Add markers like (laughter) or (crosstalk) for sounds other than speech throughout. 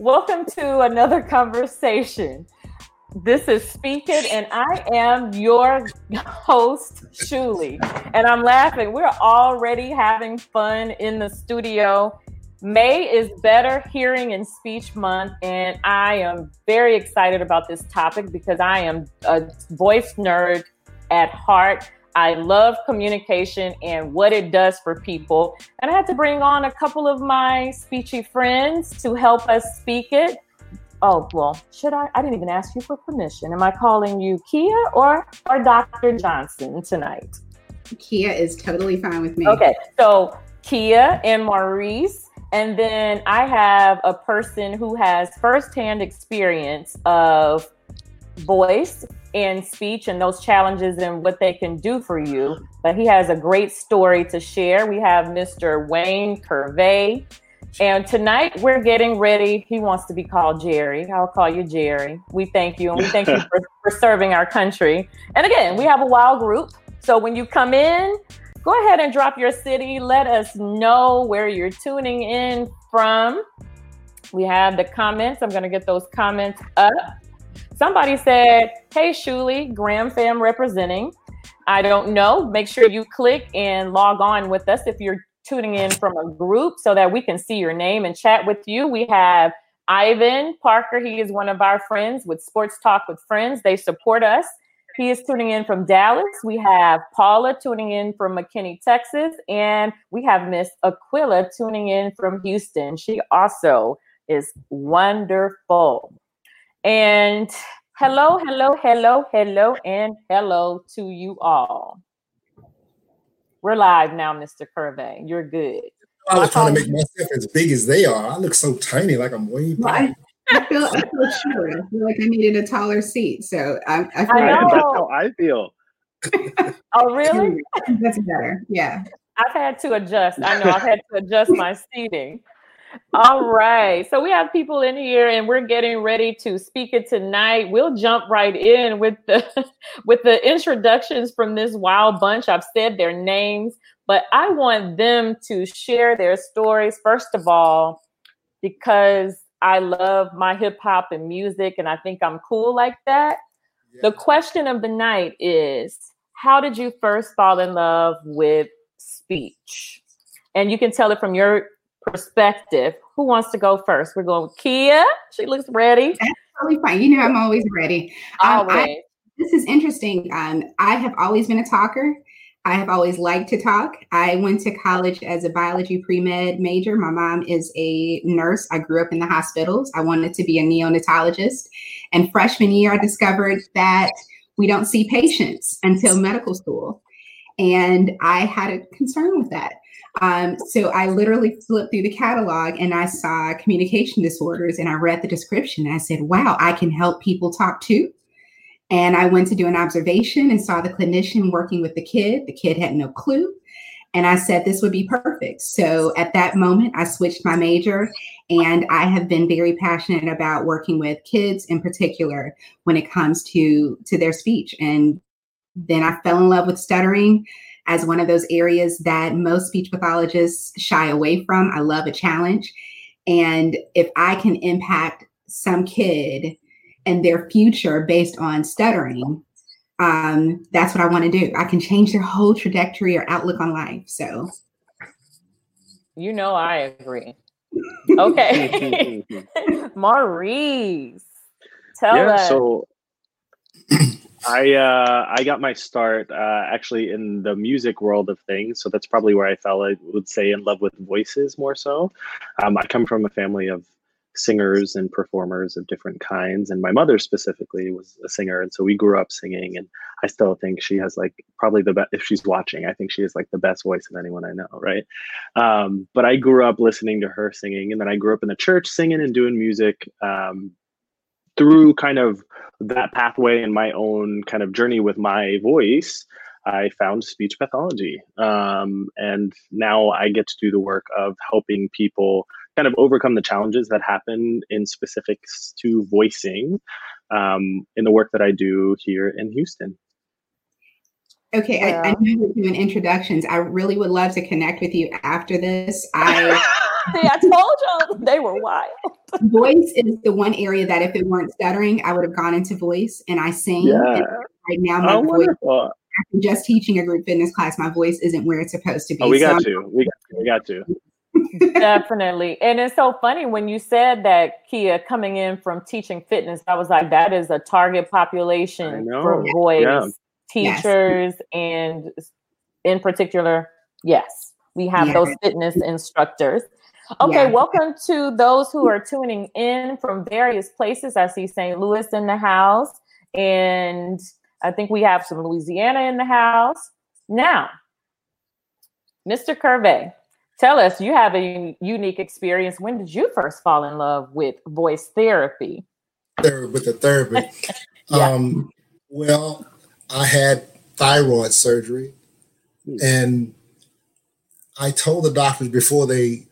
Welcome to another conversation. This is Speak It, and I am your host, Shuli. And I'm laughing. We're already having fun in the studio. May is Better Hearing and Speech Month, and I am very excited about this topic because I am a voice nerd at heart. I love communication and what it does for people. And I had to bring on a couple of my speechy friends to help us speak it. Oh, well, should I? I didn't even ask you for permission. Am I calling you Kia or, or Dr. Johnson tonight? Kia is totally fine with me. Okay, so Kia and Maurice. And then I have a person who has firsthand experience of voice and speech and those challenges and what they can do for you. But he has a great story to share. We have Mr. Wayne Curvey. And tonight we're getting ready. He wants to be called Jerry. I'll call you Jerry. We thank you and we thank you (laughs) for, for serving our country. And again, we have a wild group. So when you come in, go ahead and drop your city. Let us know where you're tuning in from. We have the comments. I'm going to get those comments up. Somebody said, Hey, Shuli, Graham fam representing. I don't know. Make sure you click and log on with us if you're tuning in from a group so that we can see your name and chat with you. We have Ivan Parker. He is one of our friends with Sports Talk with Friends. They support us. He is tuning in from Dallas. We have Paula tuning in from McKinney, Texas. And we have Miss Aquila tuning in from Houston. She also is wonderful. And hello, hello, hello, hello, and hello to you all. We're live now, Mr. Curvey. You're good. I was trying to make myself as big as they are. I look so tiny, like I'm way back. I feel, I feel short. I feel like I needed a taller seat. So I, I feel I like that's how I feel. (laughs) oh, really? (laughs) That's better. Yeah. I've had to adjust. I know I've had to adjust my seating. All right. So we have people in here and we're getting ready to speak it tonight. We'll jump right in with the (laughs) with the introductions from this wild bunch. I've said their names, but I want them to share their stories first of all because I love my hip hop and music and I think I'm cool like that. Yeah. The question of the night is how did you first fall in love with speech? And you can tell it from your perspective. Who wants to go first? We're going with Kia. She looks ready. That's totally fine. You know, I'm always ready. Um, always. I, this is interesting. Um, I have always been a talker. I have always liked to talk. I went to college as a biology pre med major. My mom is a nurse. I grew up in the hospitals. I wanted to be a neonatologist. And freshman year, I discovered that we don't see patients until medical school. And I had a concern with that. Um, so I literally flipped through the catalog and I saw communication disorders and I read the description and I said, wow, I can help people talk too. And I went to do an observation and saw the clinician working with the kid. The kid had no clue. And I said, this would be perfect. So at that moment, I switched my major and I have been very passionate about working with kids in particular when it comes to, to their speech. And then I fell in love with stuttering as one of those areas that most speech pathologists shy away from. I love a challenge. And if I can impact some kid and their future based on stuttering, um, that's what I want to do. I can change their whole trajectory or outlook on life. So, you know, I agree. (laughs) Okay, (laughs) (laughs) Maurice, tell yeah, us. So, I uh, I got my start uh, actually in the music world of things, so that's probably where I fell. I would say in love with voices more so. Um, I come from a family of singers and performers of different kinds, and my mother specifically was a singer, and so we grew up singing. And I still think she has like probably the best. If she's watching, I think she is like the best voice of anyone I know, right? Um, but I grew up listening to her singing, and then I grew up in the church singing and doing music. Um, through kind of that pathway and my own kind of journey with my voice, I found speech pathology. Um, and now I get to do the work of helping people kind of overcome the challenges that happen in specifics to voicing um, in the work that I do here in Houston. Okay, yeah. I, I know you're doing introductions. I really would love to connect with you after this. I (laughs) See, I told you they were wild. voice is the one area that if it weren't stuttering, I would have gone into voice and I sing. Yeah. And right now, my Oh, voice, wonderful. after just teaching a group fitness class, my voice isn't where it's supposed to be. Oh, we got I'm- to. We got to. We got to. Definitely. And it's so funny when you said that Kia coming in from teaching fitness, I was like, that is a target population for voice Yeah. Yes. teachers and in particular, yes, we have Yeah. those fitness instructors. Okay, Yeah. welcome to those who are tuning in from various places. I see St. Louis in the house, and I think we have some Louisiana in the house. Now, Mr. Curvey, tell us you have a unique experience. When did you first fall in love with voice therapy? With the therapy. (laughs) Yeah. um, well, I had thyroid surgery, and I told the doctors before they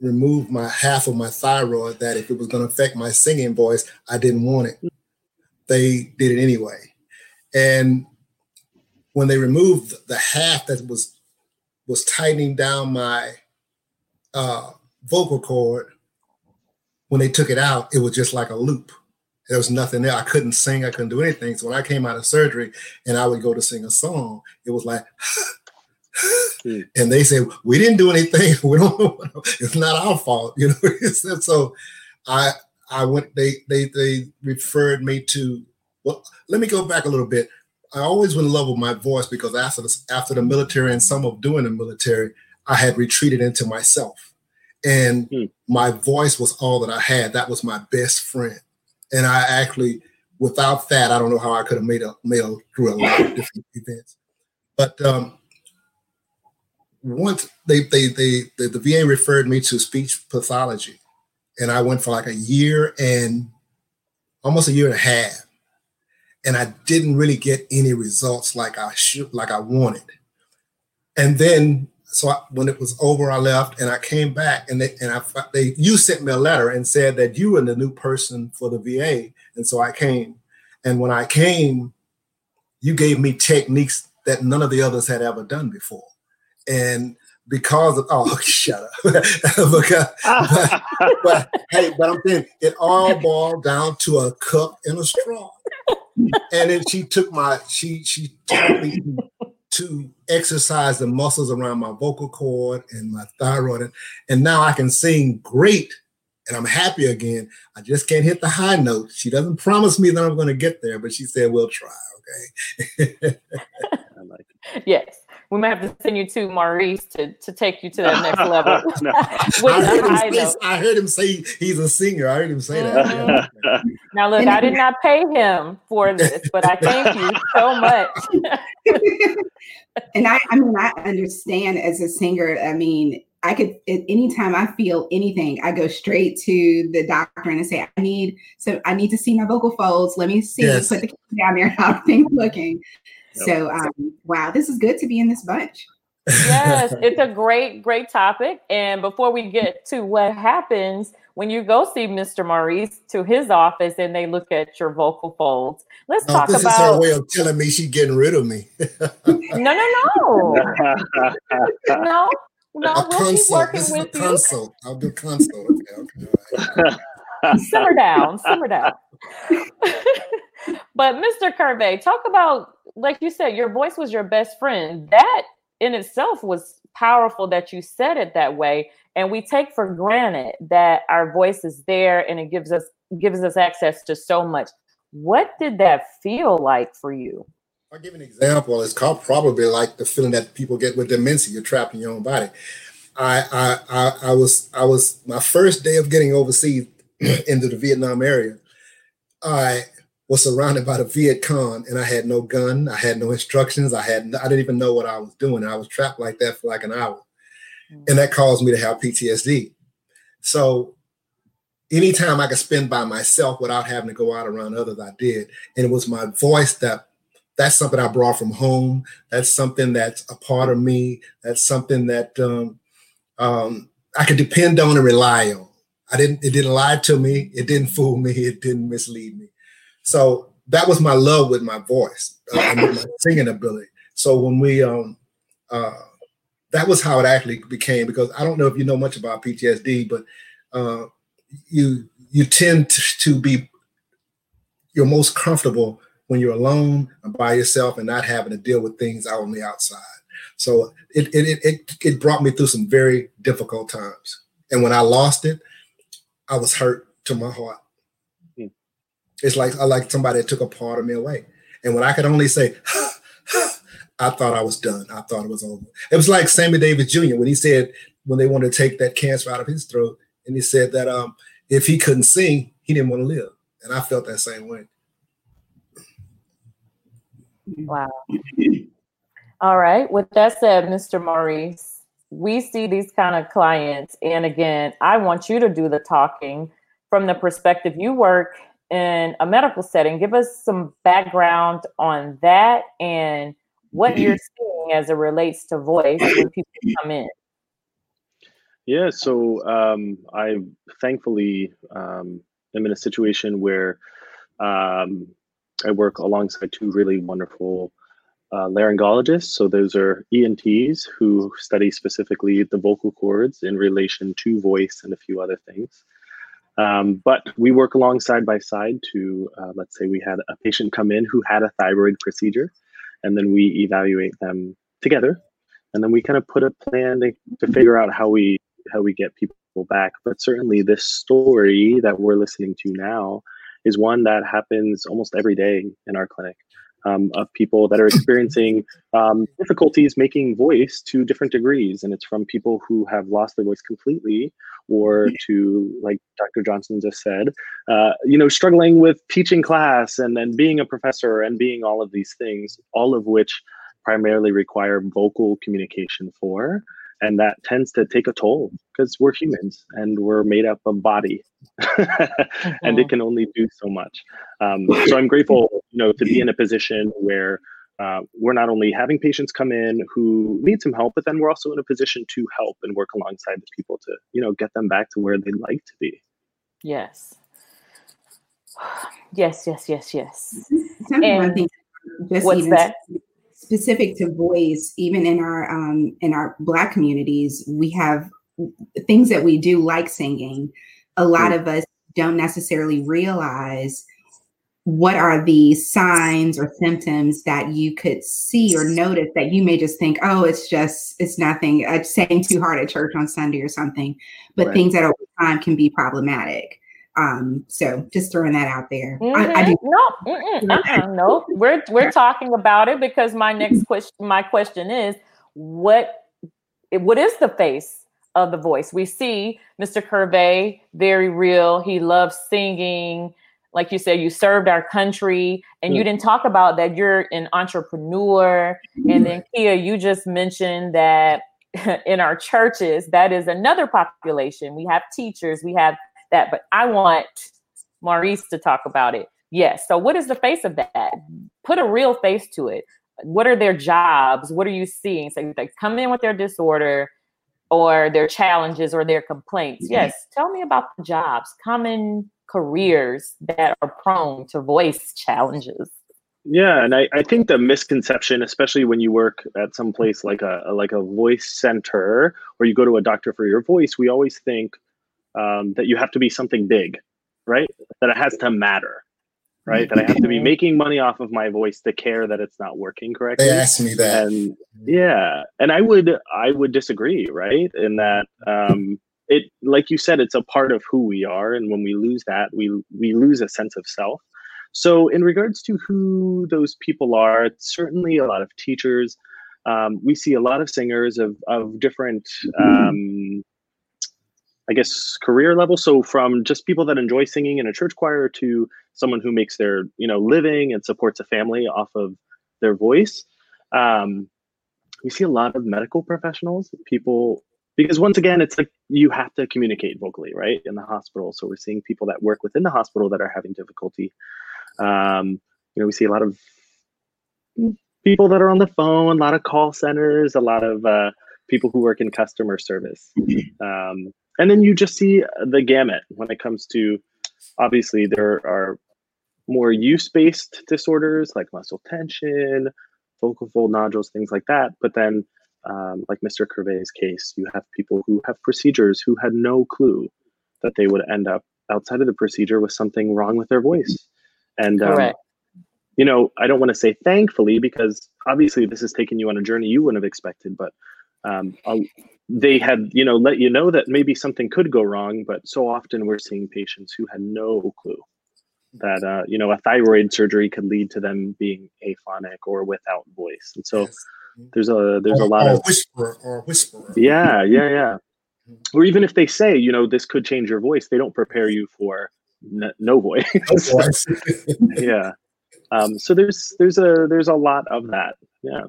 removed my half of my thyroid that if it was going to affect my singing voice, I didn't want it. They did it anyway, and when they removed the half that was was tightening down my uh, vocal cord, when they took it out, it was just like a loop. There was nothing there. I couldn't sing. I couldn't do anything. So when I came out of surgery and I would go to sing a song, it was like, (laughs) And they said, "We didn't do anything. (laughs) We don't. know. It's not our fault." (laughs) You know. So I I went. They they they referred me to. Well, let me go back a little bit. I always was in love with my voice because after the, after the military and some of doing the military, I had retreated into myself, and Hmm. my voice was all that I had. That was my best friend, and I actually, without that, I don't know how I could have made a made a, through a lot of different events. But um, once they, they they the, VA referred me to speech pathology, and I went for like a year and almost a year and a half, and I didn't really get any results like I should like I wanted. And then so I, when it was over, I left and I came back and they and I they you sent me a letter and said that you were the new person for the VA, and so I came. And when I came, you gave me techniques that none of the others had ever done before, and because of oh (laughs) shut up (laughs) because uh, but, but hey, but I'm saying it all boiled down to a cup and a straw. And then she took my she she taught me to, exercise the muscles around my vocal cord and my thyroid, and, and now I can sing great, and I'm happy again. I just can't hit the high note. She doesn't promise me that I'm going to get there, but she said we'll try. Okay. Like. (laughs) Yes. We might have to send you to Maurice to, to take you to that next level. (laughs) (laughs) I, heard him say. I heard him say he's a singer. I heard him say that. Mhm. Now, look, I did not pay him for this, but I thank you so much. (laughs) and I, I mean, I understand as a singer. I mean, I could at any time I feel anything, I go straight to the doctor and I say, I need so I need to see my vocal folds. Let me see, Yes. put the camera down there, how are things looking. Yep. So um, wow, this is good to be in this bunch. yes, it's a (laughs) great, great topic. And before we get to what happens when you go see Mr. Maurice to his office and they look at your vocal folds, let's No, talk this is her way of telling me she's getting rid of me. (laughs) No, no, no, (laughs) no, no. a We'll keep consult. working This is a with you. consult. I'll do consult. Okay, okay. all right. simmer down, simmer down. But Mr. Curvey, talk about, like you said, your voice was your best friend. That in itself was powerful that you said it that way. And we take for granted that our voice is there and it gives us gives us access to so much. What did that feel like for you? I'll give an example. It's called probably like the feeling that people get with dementia. You're trapped in your own body. I I I, I was I was my first day of getting overseas (clears throat) into the Vietnam area. I was surrounded by the Viet Cong, and I had no gun. I had no instructions. I had I didn't even know what I was doing. I was trapped like that for like an hour, and that caused me to have PTSD. So anytime I could spend by myself without having to go out around others, I did. And it was my voice that that's something I brought from home. That's something that's a part of me. That's something that um, um, I could depend on and rely on. I didn't. It didn't lie to me. It didn't fool me. (laughs) It didn't mislead me. So that was my love with my voice uh, and with my (laughs) singing ability. So when we um, uh, that was how it actually became. Because I don't know if you know much about PTSD, but uh, you you tend to, to be you're most comfortable when you're alone and by yourself and not having to deal with things out on the outside. So it it it it brought me through some very difficult times. And when I lost it, I was hurt to my heart. It's like I like somebody that took a part of me away. And when I could only say, (laughs) I thought I was done. I thought it was over. It was like Sammy Davis Jr. when he said when they wanted to take that cancer out of his throat, and he said that um, if he couldn't sing, he didn't want to live. And I felt that same way. Wow. All right. With that said, Mr. Maurice, we see these kind of clients. And again, I want you to do the talking from the perspective you work in a medical setting. Give us some background on that and what you're (clears throat) seeing as it relates to voice when people (clears throat) come in. Yeah, so um, I thankfully um, am in a situation where um, I work alongside two really wonderful uh, laryngologists. So those are ENTs who study specifically the vocal cords in relation to voice and a few other things. Um, but we work alongside by side to, uh, let's say we had a patient come in who had a thyroid procedure, and then we evaluate them together. And then we kind of put a plan to, to figure out how we how we get people back. But certainly this story that we're listening to now is one that happens almost every day in our clinic um, of people that are (laughs) experiencing um, difficulties making voice to different degrees. And it's from people who have lost their voice completely, or to, like Dr. Johnson just said, uh, you know, struggling with teaching class and then being a professor and being all of these things, all of which primarily require vocal communication for and that tends to take a toll because we're humans and we're made up of body (laughs) and it can only do so much um, (laughs) so i'm grateful you know to be in a position where uh, we're not only having patients come in who need some help but then we're also in a position to help and work alongside the people to you know get them back to where they'd like to be. Yes. (sighs) Yes yes yes yes. Something and just what's that? specific to voice, even in our um, in our Black communities, we have things that we do like singing. A lot of us don't necessarily realize what are the signs or symptoms that you could see or notice that you may just think, oh, it's just it's nothing. Uh, saying too hard at church on Sunday or something, but right. things that over time can be problematic. Um, so just throwing that out there. Mm-hmm. I, I mm-hmm. no, (laughs) uh-uh, no, we're we're talking about it because my (laughs) next question, my question is, what what is the face of the voice? We see Mr. Curvey, very real. He loves singing. Like you said, you served our country, and you didn't talk about that you're an entrepreneur. And then Kia, you just mentioned that (laughs) in our churches, that is another population. We have teachers, we have that, but I want Maurice to talk about it. Yes. So, what is the face of that? Put a real face to it. What are their jobs? What are you seeing? So, they come in with their disorder or their challenges or their complaints. Mm-hmm. Yes. Tell me about the jobs, common careers that are prone to voice challenges. Yeah, and I, I think the misconception, especially when you work at some place like a like a voice center or you go to a doctor for your voice, we always think um, that you have to be something big, right? That it has to matter, right? that I have to be making money off of my voice to care that it's not working correctly. They asked me that, and yeah, and I would I would disagree, right? In that um, it, like you said, it's a part of who we are, and when we lose that, we we lose a sense of self. So, in regards to who those people are, it's certainly a lot of teachers. Um, we see a lot of singers of of different um, I guess career level. So from just people that enjoy singing in a church choir to someone who makes their you know living and supports a family off of their voice. Um, we see a lot of medical professionals, people because once again it's like you have to communicate vocally right in the hospital. So we're seeing people that work within the hospital that are having difficulty. Um, you know we see a lot of people that are on the phone a lot of call centers a lot of uh, people who work in customer service. Um, and then you just see the gamut when it comes to obviously there are more use-based disorders like muscle tension vocal fold nodules things like that. But then um, like Mr. Curvey's case, you have people who have procedures who had no clue that they would end up outside of the procedure with something wrong with their voice. And um, you know, I don't want to say thankfully because obviously this has taken you on a journey you wouldn't have expected, but um, they had, you know, let you know that maybe something could go wrong. But so often we're seeing patients who had no clue that, uh, you know, a thyroid surgery could lead to them being aphonic or without voice. And so. There's a there's or, a lot or of whisper or whisper. Yeah, yeah, yeah. Mm-hmm. Or even if they say, you know, this could change your voice, they don't prepare you for n- no voice. No voice. (laughs) yeah. Um, so there's there's a there's a lot of that. Yeah.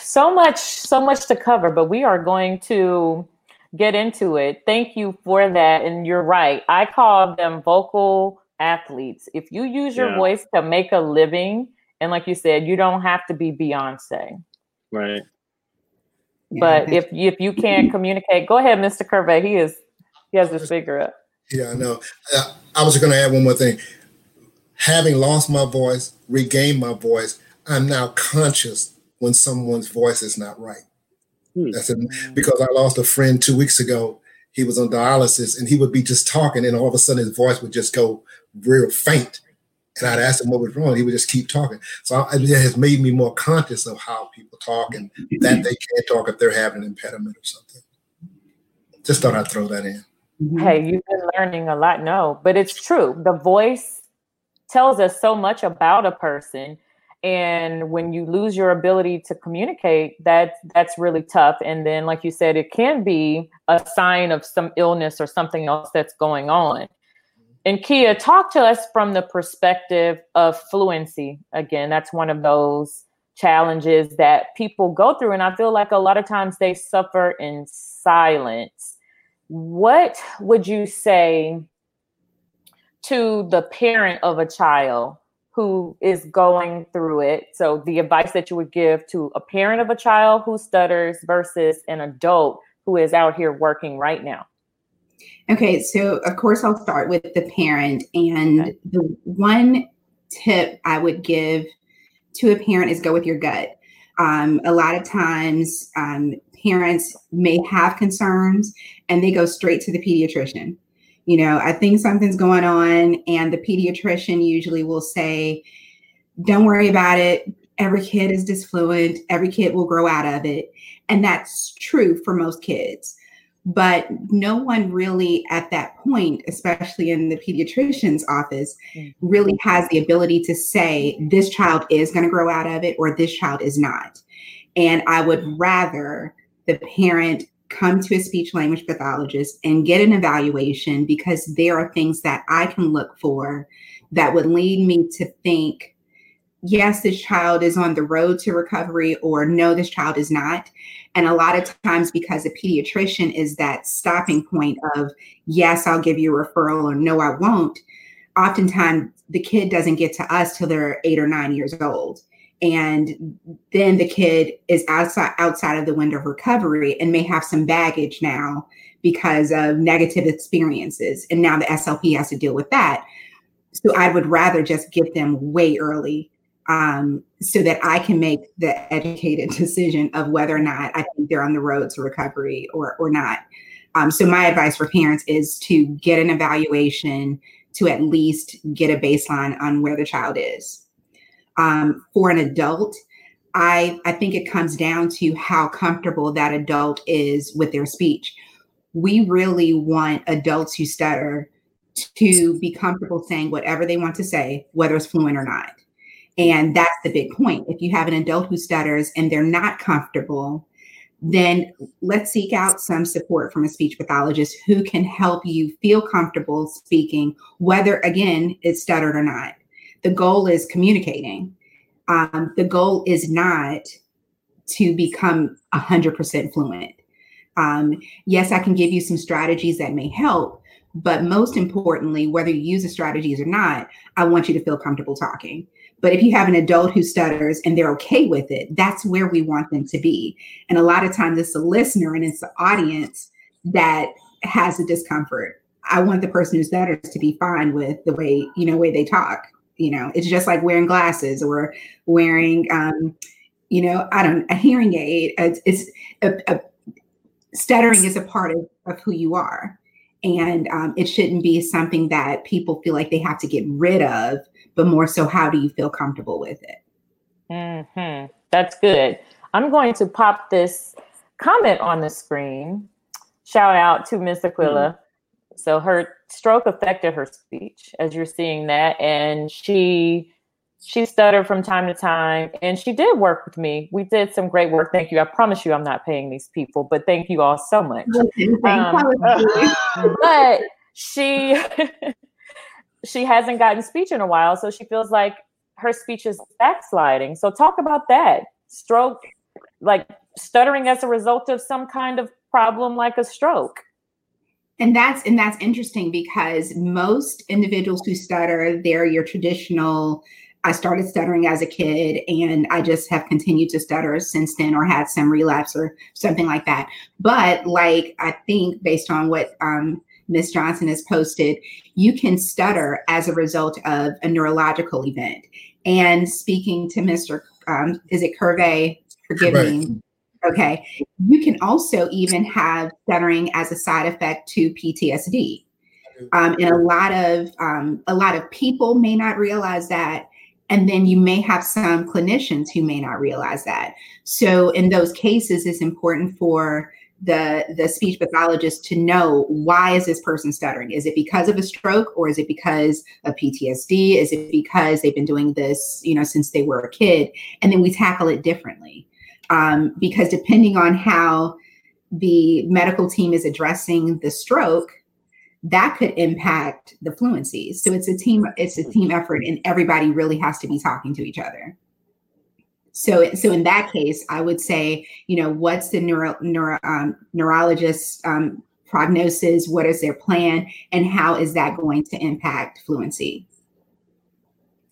So much, so much to cover, but we are going to get into it. Thank you for that. And you're right. I call them vocal athletes. If you use your yeah. voice to make a living, and like you said, you don't have to be Beyonce. Right. But if if you can't communicate, go ahead, Mr. Curvey. He is he has his finger up. Yeah, I know. Uh, I was going to add one more thing having lost my voice, regained my voice, I'm now conscious when someone's voice is not right. Hmm. That's it. Because I lost a friend two weeks ago. He was on dialysis and he would be just talking, and all of a sudden his voice would just go real faint. And I'd ask him what was wrong. He would just keep talking. So it has made me more conscious of how people talk and that they can't talk if they're having an impediment or something. Just thought I'd throw that in. Mm-hmm. Hey, you've been learning a lot. No, but it's true. The voice tells us so much about a person and when you lose your ability to communicate that that's really tough and then like you said it can be a sign of some illness or something else that's going on and kia talk to us from the perspective of fluency again that's one of those challenges that people go through and i feel like a lot of times they suffer in silence what would you say to the parent of a child who is going through it. So, the advice that you would give to a parent of a child who stutters versus an adult who is out here working right now. Okay, so of course, I'll start with the parent. And okay. the one tip I would give to a parent is go with your gut. Um, a lot of times, um, parents may have concerns and they go straight to the pediatrician you know, I think something's going on. And the pediatrician usually will say, don't worry about it. Every kid is disfluent, every kid will grow out of it. And that's true for most kids. But no one really at that point, especially in the pediatrician's office, mm. really has the ability to say this child is going to grow out of it or this child is not. And I would rather the parent come to a speech language pathologist and get an evaluation because there are things that I can look for that would lead me to think, yes, this child is on the road to recovery, or no, this child is not. And a lot of times, because a pediatrician is that stopping point of, yes, I'll give you a referral, or no, I won't. Oftentimes, the kid doesn't get to us till they're eight or nine years old and then the kid is outside outside of the window of recovery and may have some baggage now because of negative experiences and now the slp has to deal with that so i would rather just get them way early um, so that i can make the educated (laughs) decision of whether or not i think they're on the road to recovery or or not um, so my advice for parents is to get an evaluation to at least get a baseline on where the child is um, for an adult, I, I think it comes down to how comfortable that adult is with their speech. We really want adults who stutter to be comfortable saying whatever they want to say, whether it's fluent or not. And that's the big point. If you have an adult who stutters and they're not comfortable, then let's seek out some support from a speech pathologist who can help you feel comfortable speaking, whether again it's stuttered or not the goal is communicating. Um, the goal is not to become 100% fluent. Um, yes, I can give you some strategies that may help, but most importantly, whether you use the strategies or not, I want you to feel comfortable talking. But if you have an adult who stutters and they're okay with it, that's where we want them to be. And a lot of times it's the listener and it's the audience that has the discomfort. I want the person who stutters to be fine with the way, you know, way they talk you know it's just like wearing glasses or wearing um, you know, I don't a hearing aid. It's, it's a, a, stuttering is a part of, of who you are, and um, it shouldn't be something that people feel like they have to get rid of, but more so, how do you feel comfortable with it? Hmm. That's good. I'm going to pop this comment on the screen. Shout out to Miss Aquila. Mm-hmm. So her stroke affected her speech, as you're seeing that, and she she stuttered from time to time and she did work with me we did some great work thank you i promise you i'm not paying these people but thank you all so much um, (laughs) but she (laughs) she hasn't gotten speech in a while so she feels like her speech is backsliding. So talk about that. Stroke like stuttering as a result of some kind of problem like a stroke. And that's and that's interesting because most individuals who stutter they're your traditional I started stuttering as a kid and I just have continued to stutter since then or had some relapse or something like that. But like I think based on what um, Miss Johnson has posted, you can stutter as a result of a neurological event. And speaking to Mr. Um, is it Curvey? Forgive right. me. Okay. You can also even have stuttering as a side effect to PTSD. Um, and a lot of um, a lot of people may not realize that and then you may have some clinicians who may not realize that. So in those cases, it's important for the the speech pathologist to know why is this person stuttering is it because of a stroke or is it because of ptsd is it because they've been doing this you know since they were a kid and then we tackle it differently um, because depending on how the medical team is addressing the stroke that could impact the fluency. So it's a team, it's a team effort, and everybody really has to be talking to each other. So, so in that case, I would say, you know, what's the neuro, neuro um, neurologist um, prognosis? What is their plan, and how is that going to impact fluency?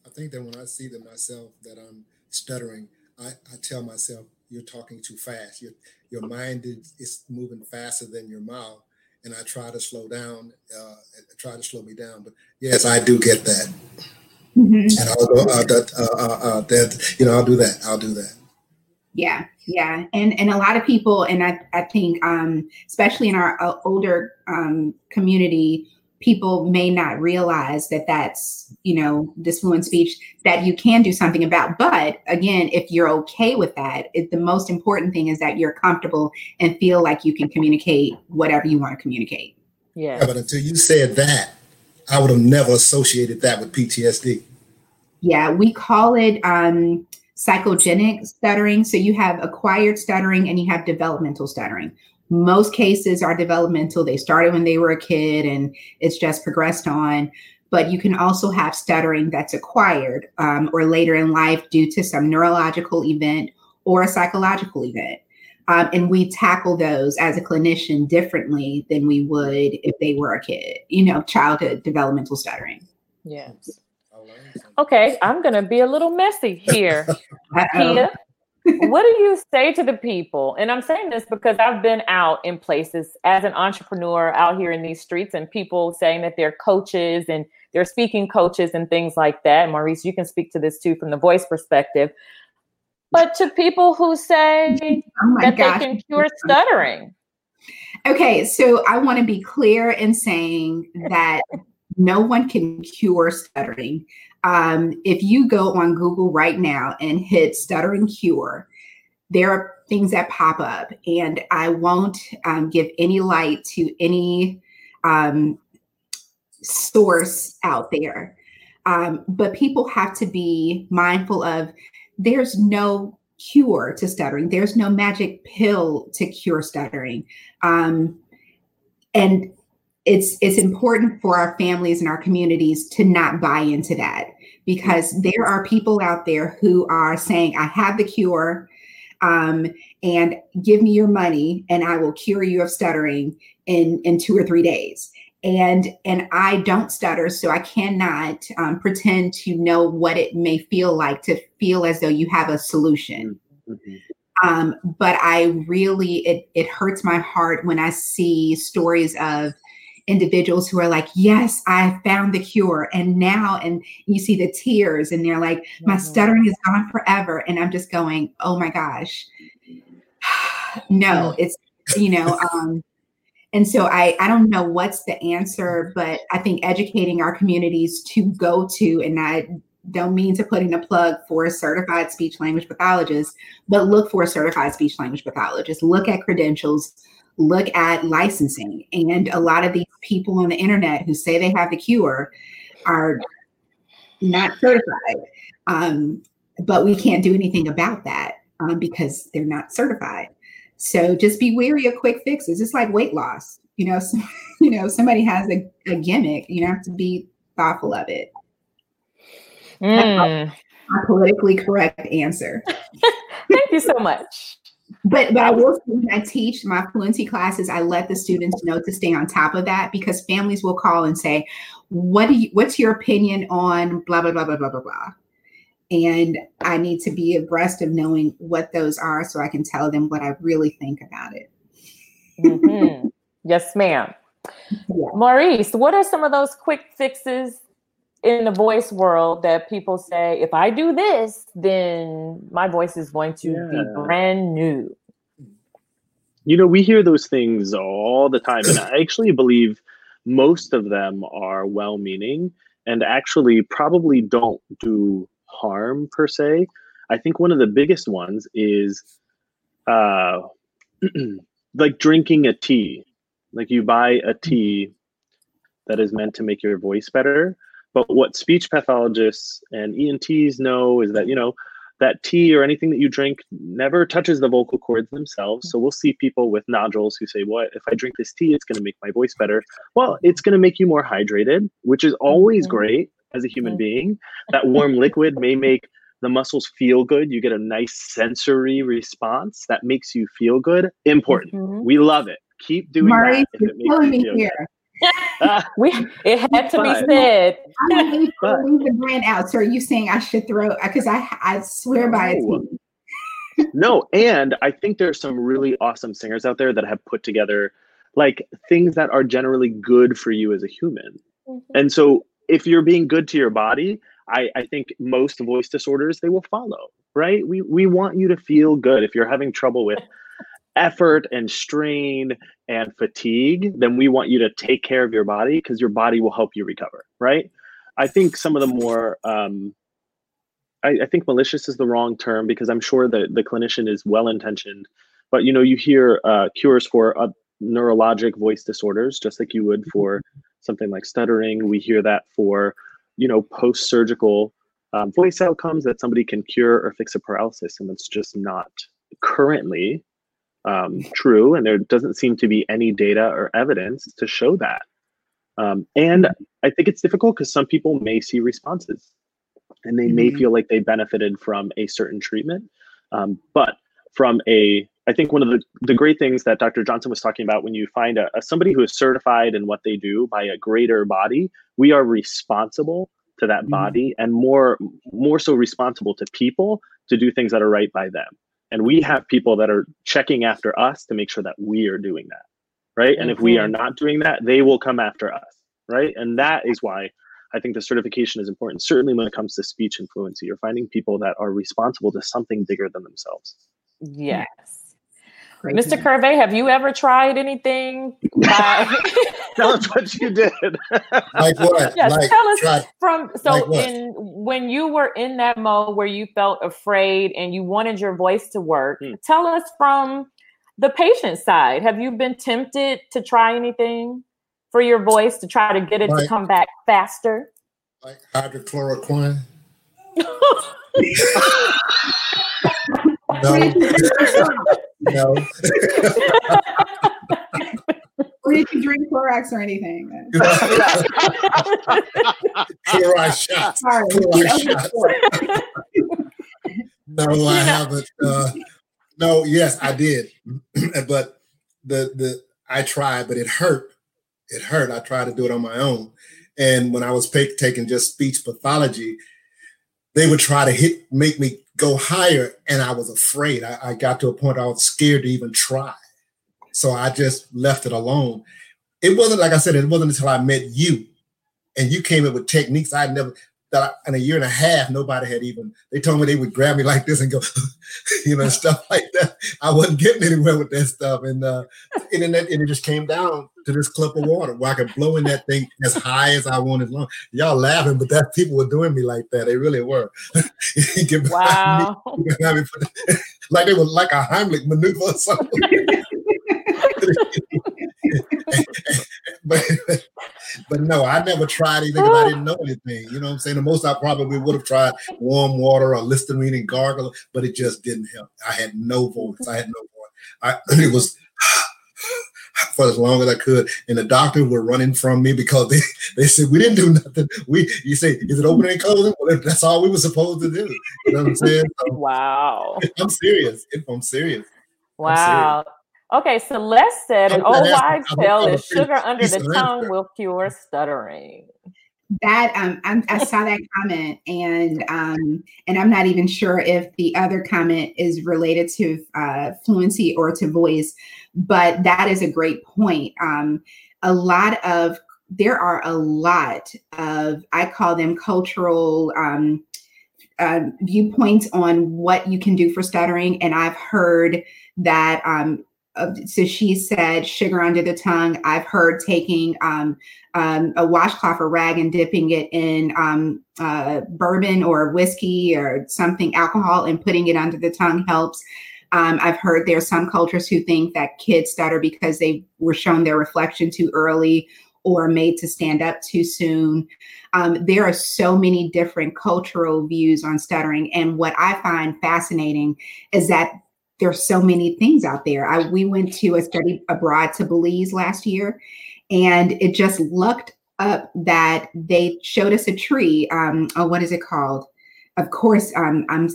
I think that when I see that myself that I'm stuttering, I, I tell myself, "You're talking too fast. Your your mind is, is moving faster than your mouth." and I try to slow down, uh, try to slow me down. But yes, I do get that. Mm-hmm. And I'll go, uh, that, uh, uh, uh, that, you know, I'll do that. I'll do that. Yeah, yeah, and and a lot of people, and I I think, um, especially in our uh, older um, community, people may not realize that that's you know disfluent speech that you can do something about but again if you're okay with that it, the most important thing is that you're comfortable and feel like you can communicate whatever you want to communicate yeah. yeah but until you said that i would have never associated that with ptsd yeah we call it um psychogenic stuttering so you have acquired stuttering and you have developmental stuttering most cases are developmental. They started when they were a kid and it's just progressed on. But you can also have stuttering that's acquired um, or later in life due to some neurological event or a psychological event. Um, and we tackle those as a clinician differently than we would if they were a kid, you know, childhood developmental stuttering. Yes. Okay, I'm going to be a little messy here. (laughs) Kia, what do you say to the people? And I'm saying this because I've been out in places as an entrepreneur out here in these streets and people saying that they're coaches and they're speaking coaches and things like that. Maurice, you can speak to this too from the voice perspective. But to people who say (laughs) oh that gosh. they can cure stuttering. Okay, so I want to be clear in saying (laughs) that no one can cure stuttering. Um, if you go on Google right now and hit stuttering cure, there are things that pop up, and I won't um, give any light to any um, source out there. Um, but people have to be mindful of there's no cure to stuttering, there's no magic pill to cure stuttering. Um, and it's it's important for our families and our communities to not buy into that because there are people out there who are saying i have the cure um, and give me your money and i will cure you of stuttering in in two or three days and and i don't stutter so i cannot um, pretend to know what it may feel like to feel as though you have a solution mm-hmm. um, but i really it, it hurts my heart when i see stories of individuals who are like, Yes, I found the cure. And now, and you see the tears, and they're like, My mm-hmm. stuttering is gone forever. And I'm just going, Oh my gosh. (sighs) no, it's, you know, um, and so I, I don't know what's the answer, but I think educating our communities to go to, and I don't mean to put in a plug for a certified speech language pathologist, but look for a certified speech language pathologist. Look at credentials, look at licensing. And a lot of these people on the internet who say they have the cure are not certified. Um, but we can't do anything about that um, because they're not certified. So just be wary of quick fixes. It's like weight loss. You know, so, (laughs) you know, somebody has a, a gimmick. You have to be thoughtful of it. Mm. A politically correct answer. (laughs) Thank you so much. But but I will say when I teach my fluency classes, I let the students know to stay on top of that because families will call and say, "What do you? What's your opinion on blah blah blah blah blah blah blah?" And I need to be abreast of knowing what those are so I can tell them what I really think about it. mm-hmm. Yes, ma'am. Yeah. Maurice, what are some of those quick fixes in the voice world that people say, if I do this, then my voice is going to yeah. be brand new? You know, we hear those things all the time. And I actually believe most of them are well meaning and actually probably don't do harm per se. I think one of the biggest ones is uh, (clears throat) like drinking a tea. Like you buy a tea that is meant to make your voice better. But what speech pathologists and ENTs know is that, you know, that tea or anything that you drink never touches the vocal cords themselves. So we'll see people with nodules who say, What if I drink this tea, it's going to make my voice better? Well, it's going to make you more hydrated, which is always mm-hmm. great as a human being. (laughs) That warm liquid may make the muscles feel good. You get a nice sensory response that makes you feel good. Important. Mm-hmm. We love it. Keep doing Murray, that. If it makes you feel here. Good. (laughs) we it had to but, be said. I (laughs) leave the brand out. So are you saying I should throw because I I swear by it. no, and I think there's some really awesome singers out there that have put together like things that are generally good for you as a human. Mm-hmm. And so if you're being good to your body, I, I think most voice disorders they will follow, right? We we want you to feel good. If you're having trouble with (laughs) effort and strain and fatigue, then we want you to take care of your body because your body will help you recover, right? I think some of the more, um, I, I, think malicious is the wrong term because I'm sure that the clinician is well intentioned, but you know, you hear uh, cures for uh, neurologic voice disorders, just like you would for something like stuttering. We hear that for, you know, post surgical um, voice outcomes that somebody can cure or fix a paralysis, and that's just not currently um, true, and there doesn't seem to be any data or evidence to show that. Um, and I think it's difficult because some people may see responses and they may mm-hmm. feel like they benefited from a certain treatment. Um, but from a, I think one of the, the great things that Dr. Johnson was talking about when you find a, a somebody who is certified in what they do by a greater body, we are responsible to that mm-hmm. body and more more so responsible to people to do things that are right by them and we have people that are checking after us to make sure that we are doing that right mm-hmm. and if we are mm-hmm. not doing that they will come after us right and that is why i think the certification is important certainly when it comes to speech and fluency you're finding people that are responsible to something bigger than themselves yes Mr. Curvey, have you ever tried anything? By... (laughs) tell us what you did. (laughs) like what? Yes, like, tell us try... from so like in when you were in that mode where you felt afraid and you wanted your voice to work. Hmm. Tell us from the patient side. Have you been tempted to try anything for your voice to try to get it like, to come back faster? Like hydrochloroquine. (laughs) no. no. or did you drink Clorox or anything? (laughs) Clorox shots. Sorry. Clorox shots. no, I haven't. Uh, no, yes, I did, (clears throat) but the the I tried, but it hurt. It hurt. I tried to do it on my own, and when I was taking just speech pathology, they would try to hit make me go higher, and I was afraid. I, I got to a point I was scared to even try. So I just left it alone. it wasn't like I said, it wasn't until I met you and you came in with techniques I never that I, in a year and a half nobody had even. They told me they would grab me like this and go, (laughs) you know, stuff (laughs) like that. I wasn't getting anywhere with that stuff, and uh, and then that, and it just came down to this cup of water where I could blow in that thing as high as I wanted. Long. Y'all laughing, but that people were doing me like that. They really were. (laughs) wow. like they were like a Heimlich maneuver or something. but but no, I never tried anything because I didn't know anything. You know what I'm saying? The most I probably would have tried warm water or Listerine and gargle, but it just didn't help. I had no voice. I had no voice. I (clears throat) it was (sighs) for as long as I could. And the doctor were running from me because they, (laughs) they said we didn't do nothing. We you say, is it opening and closing? Well, that's all we were supposed to do. You know what I'm saying? So, wow. (laughs) I'm serious. If I'm serious. Wow. I'm serious. Okay, Celeste said an old wives' tale is sugar under the tongue will cure stuttering. That um, I, I saw that (laughs) comment, and um, and I'm not even sure if the other comment is related to uh, fluency or to voice, but that is a great point. Um, a lot of there are a lot of I call them cultural um, uh, viewpoints on what you can do for stuttering, and I've heard that um, so she said sugar under the tongue. I've heard taking um, um, a washcloth or rag and dipping it in um, uh, bourbon or whiskey or something alcohol and putting it under the tongue helps. Um, I've heard there are some cultures who think that kids stutter because they were shown their reflection too early or made to stand up too soon. Um, there are so many different cultural views on stuttering. And what I find fascinating is that there's so many things out there. I we went to a study abroad to Belize last year, and it just looked up that they showed us a tree. Um, oh, what is it called? Of course, um, I'm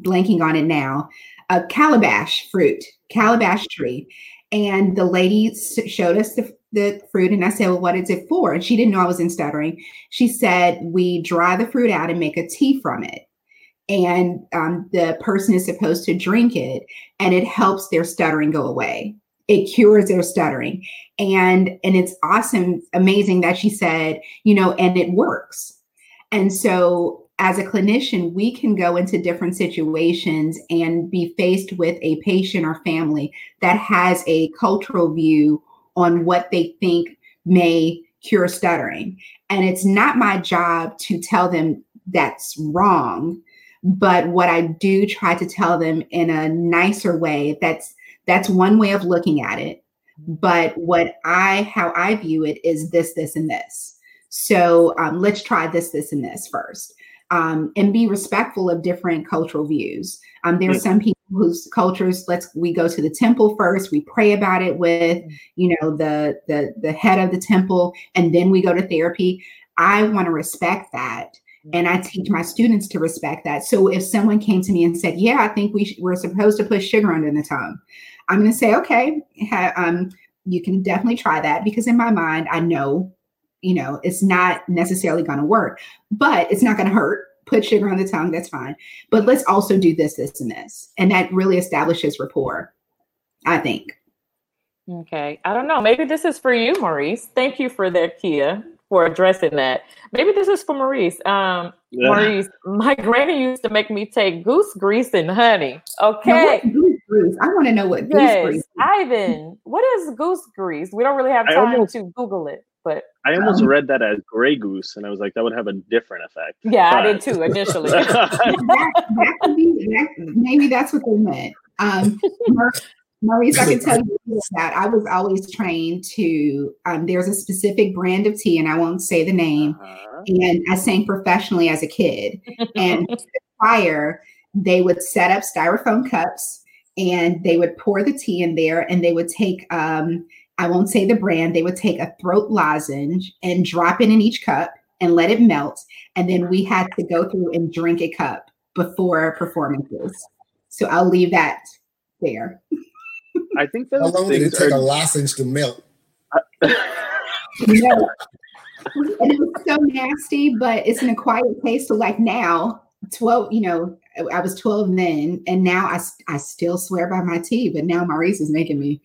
blanking on it now. A calabash fruit, calabash tree, and the lady showed us the, the fruit, and I said, "Well, what is it for?" And she didn't know I was in stuttering. She said, "We dry the fruit out and make a tea from it." And um, the person is supposed to drink it and it helps their stuttering go away. It cures their stuttering. And and it's awesome amazing that she said you know and it works. And so as a clinician we can go into different situations and be faced with a patient or family that has a cultural view on what they think may cure stuttering. And it's not my job to tell them that's wrong but what I do try to tell them in a nicer way, that's that's one way of looking at it. But what I how I view it is this, this, and this. So um, let's try this, this, and this first. Um, and be respectful of different cultural views. Um, there are some people whose cultures let's we go to the temple first, we pray about it with mm. you know the the the head of the temple, and then we go to therapy. I want to respect that and I teach my students to respect that. So if someone came to me and said, "Yeah, I think we sh- we're supposed to put sugar under the tongue," I'm going to say, "Okay, ha- um, you can definitely try that," because in my mind, I know, you know, it's not necessarily going to work, but it's not going to hurt. Put sugar on the tongue, that's fine. But let's also do this, this, and this, and that really establishes rapport. I think. Okay, I don't know. Maybe this is for you, Maurice. Thank you for that, Kia for addressing that. Maybe this is for Maurice. Um, yeah. Maurice, my (laughs) granny used to make me take goose grease and honey. Okay. goose grease? I want to know what goose yes. grease. Is. Ivan, what is goose grease? We don't really have time almost, to Google it, but I almost um, read that as gray goose, and I was like, that would have a different effect. Yeah, but. I did too initially. (laughs) that, that could be, that, maybe that's what they meant. Um, (laughs) Maurice, I can tell you that I was always trained to. Um, there's a specific brand of tea, and I won't say the name. Uh-huh. And I sang professionally as a kid. And (laughs) prior, they would set up styrofoam cups, and they would pour the tea in there, and they would take. Um, I won't say the brand. They would take a throat lozenge and drop it in each cup and let it melt, and then we had to go through and drink a cup before performances. So I'll leave that there. I think those How long did it take are... a lozenge to melt? (laughs) yeah. And it was so nasty, but it's an acquired taste. So like now, 12, you know, I was 12 then, and now I, I still swear by my tea, but now Maurice is making me.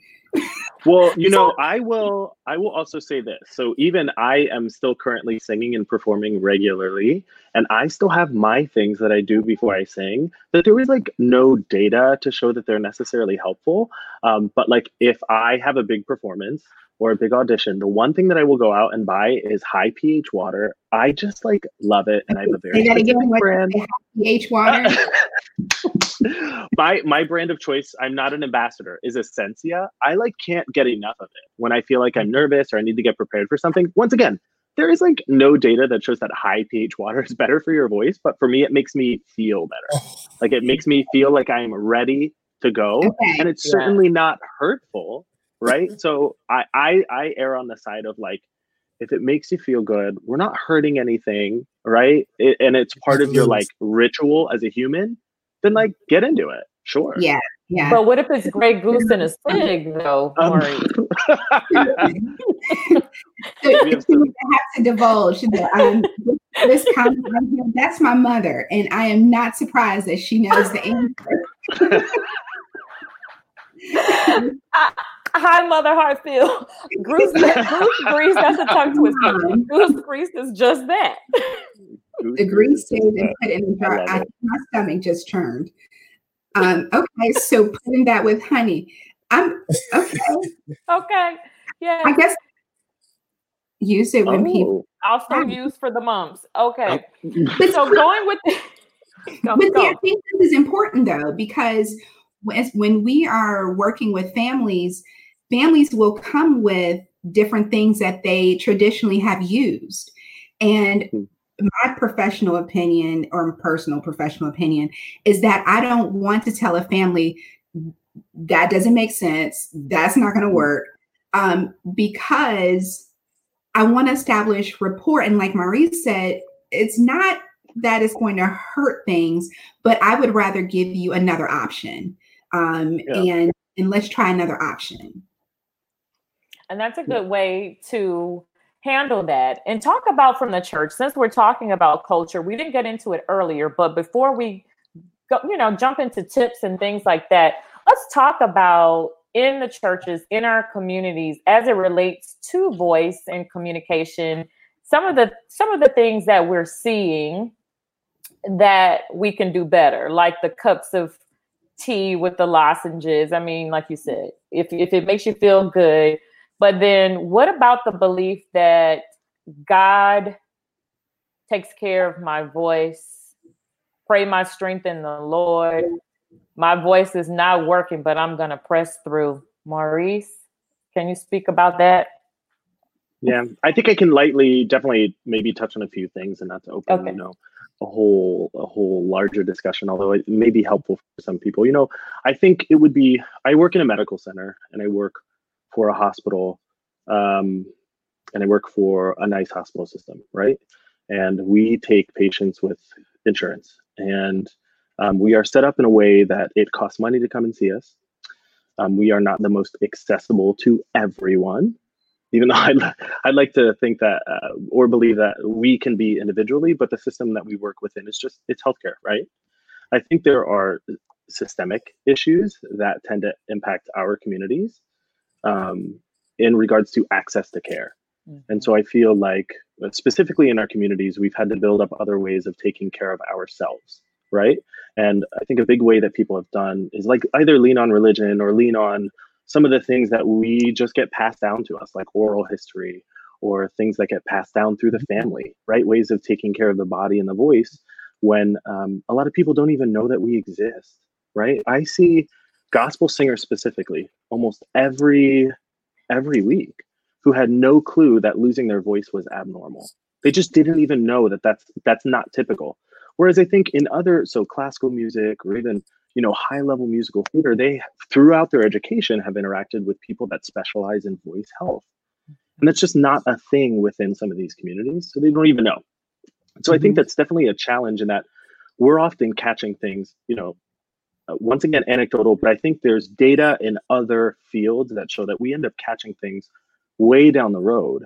Well, you know, I will I will also say this. So even I am still currently singing and performing regularly, and I still have my things that I do before I sing. That there is like no data to show that they're necessarily helpful. Um, but like if I have a big performance or a big audition, the one thing that I will go out and buy is high pH water. I just like love it, and I have a very Say that specific again. brand. What pH water? (laughs) (laughs) my my brand of choice i'm not an ambassador is essentia. I like can't get enough of it. When i feel like i'm nervous or i need to get prepared for something once again there is like no data that shows that high ph water is (laughs) better for your voice but for me it makes me feel better. Oh. Like it makes me feel like i'm ready to go Okay. and it's Yeah. certainly not hurtful right? Mm-hmm. So I, I i err on the side of like if it makes you feel good we're not hurting anything right? It, and it's part of your like ritual as a human then like get into it sure yeah, yeah. But what if it's Grey Goose and a Sig, though, (laughs) Um, Maurice? So, We have some- I have to divulge that um, this, (laughs) this comment right here, that's my mother, and I am not surprised that she knows the answer. (laughs) Hi, Mother Hartfield. Goose, goose (laughs) grease, that's a tongue twister. Goose grease is just that. The grease stays and put in the jar. I, my stomach just churned. Um, okay, so (laughs) putting that with honey. I'm okay. Okay. Yeah. I guess use it when people. oh. Also use for the mums. Okay. But, So going with the, (laughs) go, but see, I think this is important though because when, when we are working with families, families will come with different things that they traditionally have used, and Mhm. my professional opinion or personal professional opinion is that I don't want to tell a family that doesn't make sense. That's not going to work um, because I want to establish rapport. And like Maurice said, it's not that it's going to hurt things, but I would rather give you another option. Um, Yeah. and and let's try another option. And that's a good way to handle that and talk about from the church. Since we're talking about culture, we didn't get into it earlier, but before we go, you know, jump into tips and things like that, let's talk about in the churches, in our communities, as it relates to voice and communication, some of the some of the things that we're seeing that we can do better, like the cups of tea with the lozenges. I mean, like you said, if if it makes you feel good, but then what about the belief that God takes care of my voice? Pray my strength in the Lord. My voice is not working, but I'm going to press through. Maurice, can you speak about that? Yeah, I think I can lightly, definitely, maybe touch on a few things, and not to open, Okay. you know, a whole a whole larger discussion. Although it may be helpful for some people. You know, I think it would be. I work in a medical center, and I work for a hospital, um, and I work for a nice hospital system, right? And we take patients with insurance, and um, we are set up in a way that it costs money to come and see us. Um, we are not the most accessible to everyone even (laughs) though I'd, I'd like to think that uh, or believe that we can be individually, but the system that we work within is just it's healthcare, right? I think there are systemic issues that tend to impact our communities um, in regards to access to care. And so I feel like, uh, specifically in our communities, we've had to build up other ways of taking care of ourselves, right? And I think a big way that people have done is like either lean on religion or lean on some of the things that we just get passed down to us, like oral history or things that get passed down through the family, right? Ways of taking care of the body and the voice when um, a lot of people don't even know that we exist, right? I see gospel singers specifically almost every every week who had no clue that losing their voice was abnormal. They just didn't even know that that's that's not typical. Whereas I think in other so classical music or even you know high level musical theater, they throughout their education have interacted with people that specialize in voice health, and that's just not a thing within some of these communities. So they don't even know. So I think mm-hmm. that's definitely a challenge in that we're often catching things, you know, uh, once again anecdotal, but I think there's data in other fields that show that we end up catching things way down the road,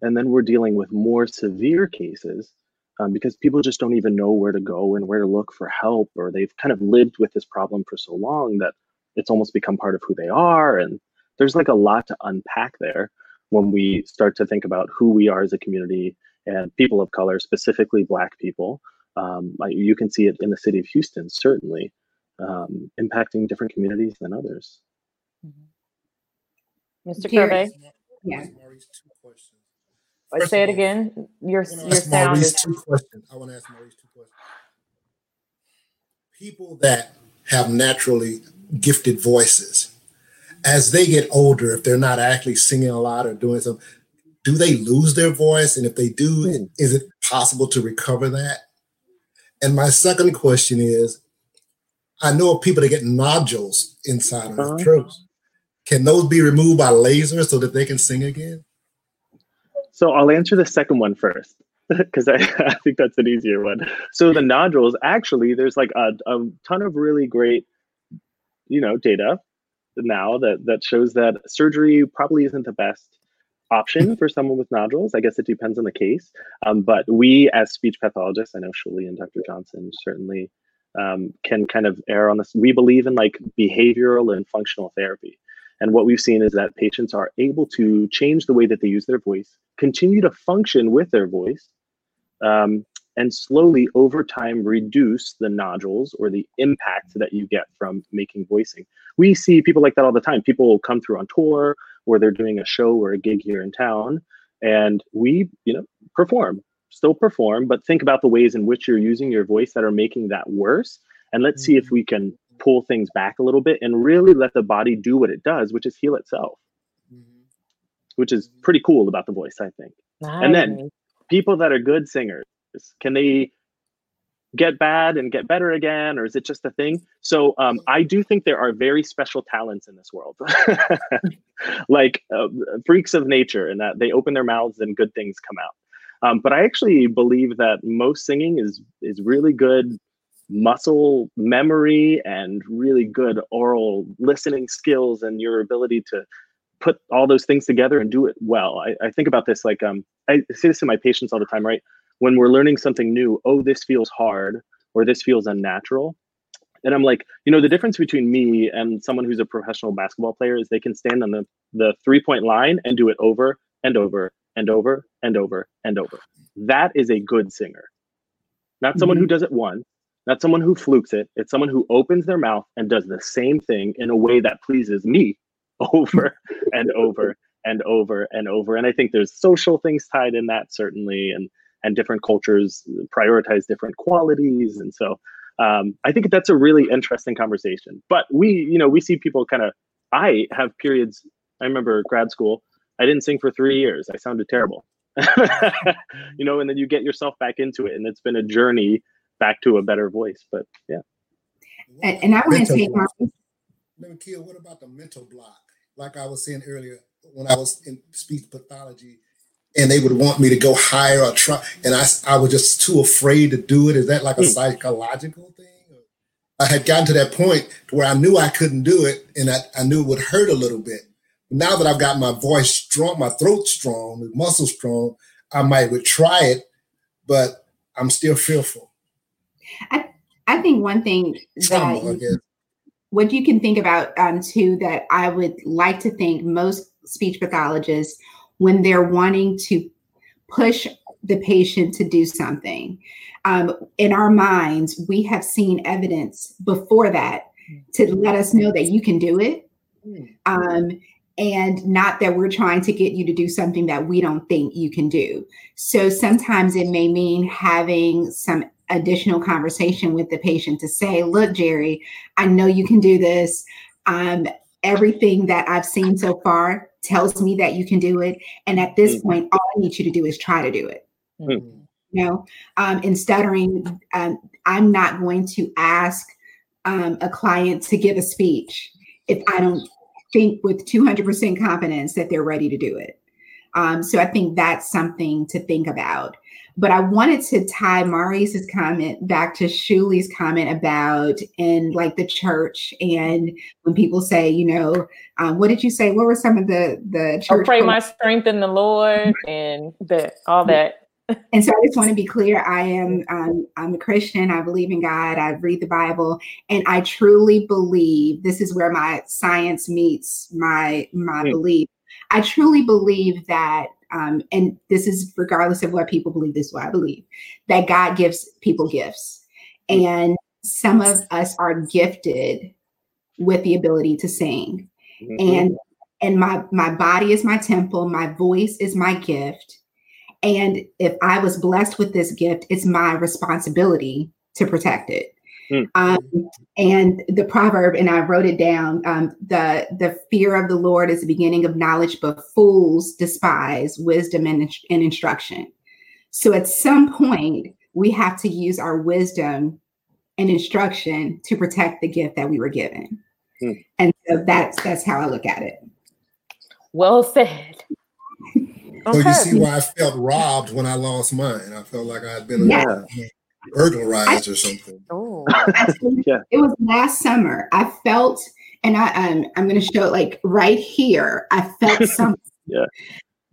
and then we're dealing with more severe cases um, because people just don't even know where to go and where to look for help, or they've kind of lived with this problem for so long that it's almost become part of who they are, and there's like a lot to unpack there when we start to think about who we are as a community and people of color, specifically Black people. Um, you can see it in the city of Houston, certainly, um, impacting different communities than others. Mm-hmm. Mr. Curvey? Yeah. I say it again. Your, your sound Maurice is. two questions. I want to ask Maurice two questions. People that have naturally gifted voices, as they get older, if they're not actually singing a lot or doing something, do they lose their voice? And if they do, Hmm. is it possible to recover that? And my second question is I know of people that get nodules inside of Uh-huh. their throats. Can those be removed by laser so that they can sing again? So I'll answer the second one first (laughs) because I, (laughs) I think that's an easier one. So the nodules, actually, there's like a, a ton of really great, you know, data now that that shows that surgery probably isn't the best option for someone with nodules. I guess it depends on the case. Um, but we, as speech pathologists, I know Shuli and Dr. Johnson certainly um, can kind of err on this. We believe in like behavioral and functional therapy. And what we've seen is that patients are able to change the way that they use their voice, continue to function with their voice, um, and slowly over time reduce the nodules or the impact that you get from making voicing. We see people like that all the time. People come through on tour or they're doing a show or a gig here in town, and we, you know, perform, still perform, but think about the ways in which you're using your voice that are making that worse. And let's see if we can pull things back a little bit and really let the body do what it does, which is heal itself, which is pretty cool about the voice, I think. And then people that are good singers, can they get bad and get better again, or is it just a thing? So um, I do think there are very special talents in this world, (laughs) like uh, freaks of nature, in that they open their mouths and good things come out. Um, but I actually believe that most singing is is really good muscle memory and really good oral listening skills and your ability to put all those things together and do it well. I, I think about this like um, I say this to my patients all the time, right? When we're learning something new, oh, this feels hard or this feels unnatural. And I'm like, you know, the difference between me and someone who's a professional basketball player is they can stand on the, the three point line and do it over and over and over and over and over. That is a good singer. Not someone who does it once, not someone who flukes it. It's someone who opens their mouth and does the same thing in a way that pleases me (laughs) over and over and over and over. And I think there's social things tied in that certainly, and and different cultures prioritize different qualities. And so um, I think that's a really interesting conversation. But we, you know, we see people kind of. I have periods. I remember grad school. I didn't sing for three years. I sounded terrible. (laughs) you know, and then you get yourself back into it, and it's been a journey back to a better voice. But yeah. And, and I want to Mental take my block. Let me kill. What about the mental block? Like I was saying earlier, when I was in speech pathology, and they would want me to go higher or try, and I, I was just too afraid to do it. Is that like a Hmm. psychological thing? I had gotten to that point to where I knew I couldn't do it, and I, I knew it would hurt a little bit. Now that I've got my voice strong, my throat strong, the muscle strong, I might would try it, but I'm still fearful. I I think one thing Trauma, I that what you can think about um, too that I would like to think most speech pathologists when they're wanting to push the patient to do something um, in our minds we have seen evidence before that to let us know that you can do it. Um, and not that we're trying to get you to do something that we don't think you can do so sometimes it may mean having some additional conversation with the patient to say look jerry I know you can do this. Um, everything that I've seen so far tells me that you can do it. And at this Mhm. point, all I need you to do is try to do it. Mm-hmm. You know, um, in stuttering, um, I'm not going to ask um, a client to give a speech if I don't think with 200% confidence that they're ready to do it. Um, so I think that's something to think about. But I wanted to tie Maurice's comment back to Shuli's comment about in like the church and when people say, you know, um, what did you say? What were some of the the I church? pray my strength in the Lord and that all that. (laughs) and so I just want to be clear. I am um, I'm a Christian. I believe in God. I read the Bible, and I truly believe this is where my science meets my my mm. belief. I truly believe that, um, and this is regardless of what people believe. This is what I believe that God gives people gifts, mm. and some of us are gifted with the ability to sing, mm-hmm. and and my my body is my temple. My voice is my gift and if I was blessed with this gift, it's my responsibility to protect it. Mm. Um, and the proverb, and I wrote it down: um, the the fear of the Lord is the beginning of knowledge, but fools despise wisdom and, and instruction. So at some point, we have to use our wisdom and instruction to protect the gift that we were given. Mm. And so that's that's how I look at it. Well said. So you see why I felt robbed when I lost mine. I felt like I had been yeah. burglarized or something. Oh, (laughs) (laughs) yeah. It was last summer. I felt, and I um, I'm going to show it like right here. I felt (laughs) something. yeah.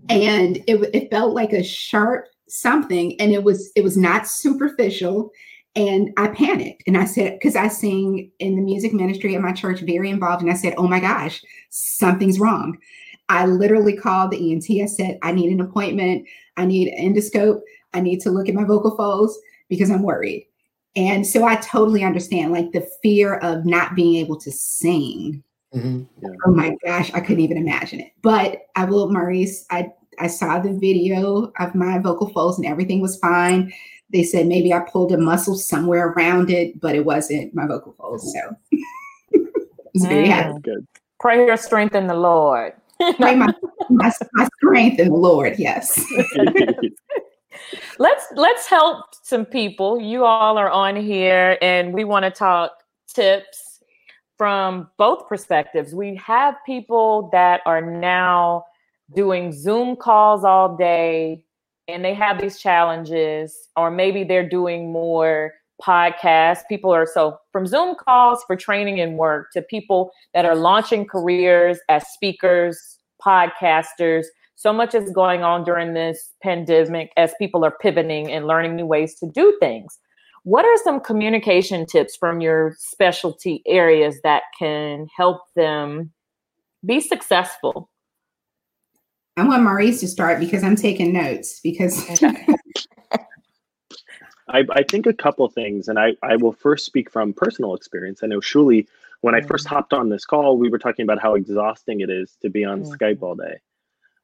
And it it felt like a sharp something, and it was it was not superficial. And I panicked and I said, because I sing in the music ministry at my church, very involved. And I said, oh my gosh, something's wrong. I literally called the ENT. I said, I need an appointment. I need an endoscope. I need to look at my vocal folds because I'm worried. And so I totally understand like the fear of not being able to sing. Mm-hmm. Yeah. Oh my gosh, I couldn't even imagine it. But I will, Maurice, I, I saw the video of my vocal folds and everything was fine. They said maybe I pulled a muscle somewhere around it, but it wasn't my vocal folds. So (laughs) it was very happy. Good. Prayer strength in the Lord. My, (laughs) my, my strength in the Lord. Yes. (laughs) let's let's help some people. You all are on here, and we want to talk tips from both perspectives. We have people that are now doing Zoom calls all day, and they have these challenges, or maybe they're doing more podcasts. People are so from Zoom calls for training and work to people that are launching careers as speakers, podcasters. So much is going on during this pandemic as people are pivoting and learning new ways to do things. What are some communication tips from your specialty areas that can help them be successful? I want Maurice to start because I'm taking notes because okay. (laughs) I, I think a couple things, and I, I will first speak from personal experience. I know Shuli, when I first mm. hopped on this call, we were talking about how exhausting it is to be on mm-hmm. Skype all day.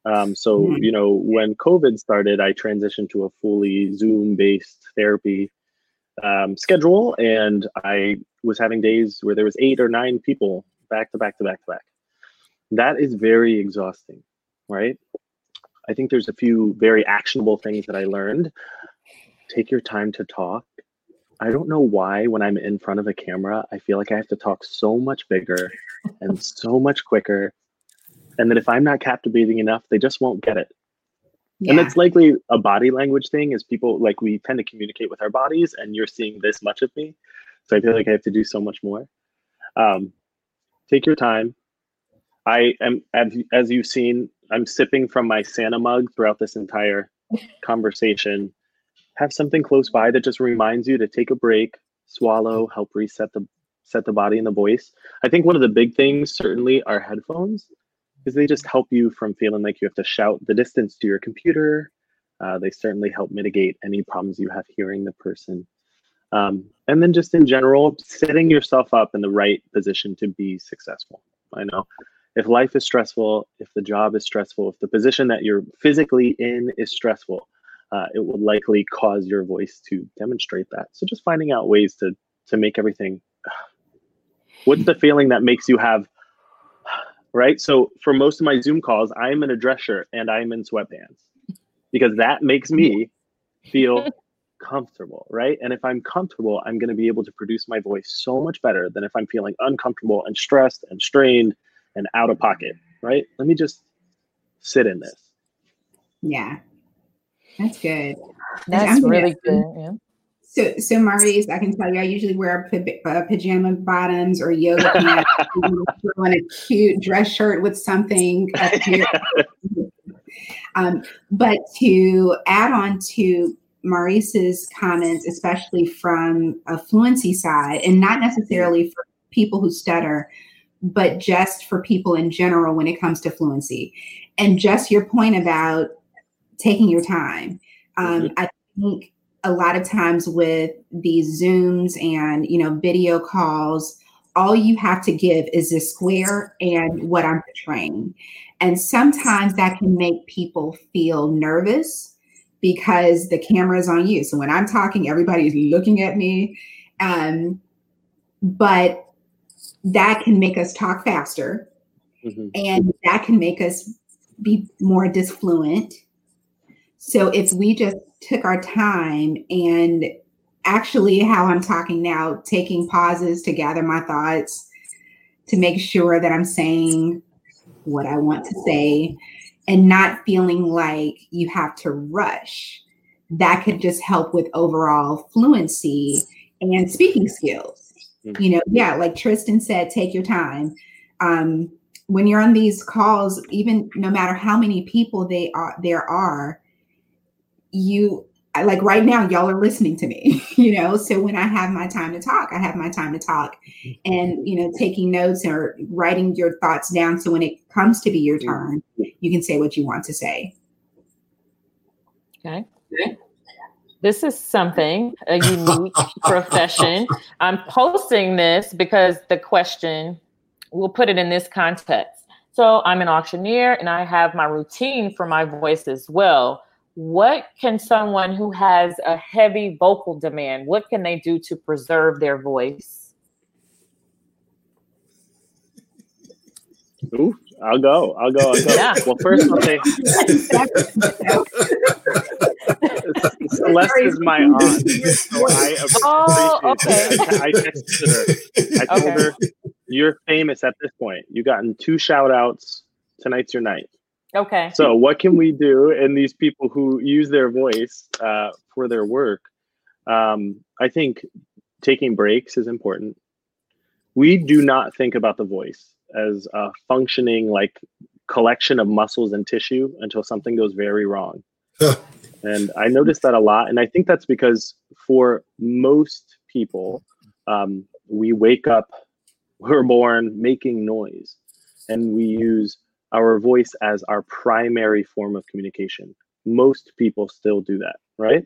Um, so, mm-hmm. you know, when COVID started, I transitioned to a fully Zoom based therapy um, schedule, and I was having days where there was eight or nine people back to back to back to back. That is very exhausting, right? I think there's a few very actionable things that I learned take your time to talk. I don't know why when I'm in front of a camera, I feel like I have to talk so much bigger and (laughs) so much quicker. And that if I'm not captivating enough, they just won't get it. Yeah. And it's likely a body language thing is people like we tend to communicate with our bodies and you're seeing this much of me. So I feel like I have to do so much more. Um, take your time. I am, as you've seen, I'm sipping from my Santa mug throughout this entire conversation have something close by that just reminds you to take a break, swallow, help reset the set the body and the voice. I think one of the big things certainly are headphones because they just help you from feeling like you have to shout the distance to your computer. Uh, they certainly help mitigate any problems you have hearing the person. Um, and then just in general, setting yourself up in the right position to be successful. I know if life is stressful, if the job is stressful, if the position that you're physically in is stressful, uh, it will likely cause your voice to demonstrate that. So just finding out ways to to make everything. (sighs) What's the feeling that makes you have? (sighs) Right. So for most of my Zoom calls, I'm in a dress shirt and I'm in sweatpants because that makes me feel (laughs) comfortable, right? And if I'm comfortable, I'm going to be able to produce my voice so much better than if I'm feeling uncomfortable and stressed and strained and out of pocket, right? Let me just sit in this. Yeah. That's good. That's really good. Yeah. So, so Maurice, I can tell you, I usually wear pajama bottoms or yoga pants, (laughs) on a cute dress shirt with something. (laughs) Um, but to add on to Maurice's comments, especially from a fluency side, and not necessarily for people who stutter, but just for people in general when it comes to fluency. And just your point about taking your time. Um, mm-hmm. I think a lot of times with these Zooms and you know video calls, all you have to give is a square and what I'm portraying. And sometimes that can make people feel nervous because the camera is on you. So when I'm talking, everybody's looking at me. Um, but that can make us talk faster mm-hmm. and that can make us be more disfluent. So if we just took our time and actually how I'm talking now, taking pauses to gather my thoughts, to make sure that I'm saying what I want to say, and not feeling like you have to rush. That could just help with overall fluency and speaking skills. Mm-hmm. You know, yeah, like Tristan said, take your time. Um, when you're on these calls, even no matter how many people they are there are, you like right now y'all are listening to me (laughs) you know? So when i have my time to talk i have my time to talk mm-hmm. and you know taking notes or writing your thoughts down. So when it comes to be your mm-hmm. turn you can say what you want to say. Okay. This is something a (laughs) unique profession. I'm posting this because the question we'll put it in this context. So i'm an auctioneer and i have my routine for my voice as well what can someone who has a heavy vocal demand what can they do to preserve their voice Ooh, I'll go. I'll go. I'll go. Yeah. Well, first I'll say Celeste is my aunt. So I appreciate oh, okay. I, I texted her. I told okay. her, you're famous at this point. You've gotten two shout outs. Tonight's your night. Okay. So, what can we do? And these people who use their voice uh, for their work, um, I think taking breaks is important. We do not think about the voice as a functioning like collection of muscles and tissue until something goes very wrong. and I noticed that a lot. And I think that's because for most people, um, we wake up, we're born making noise, and we use our voice as our primary form of communication. Most people still do that, right?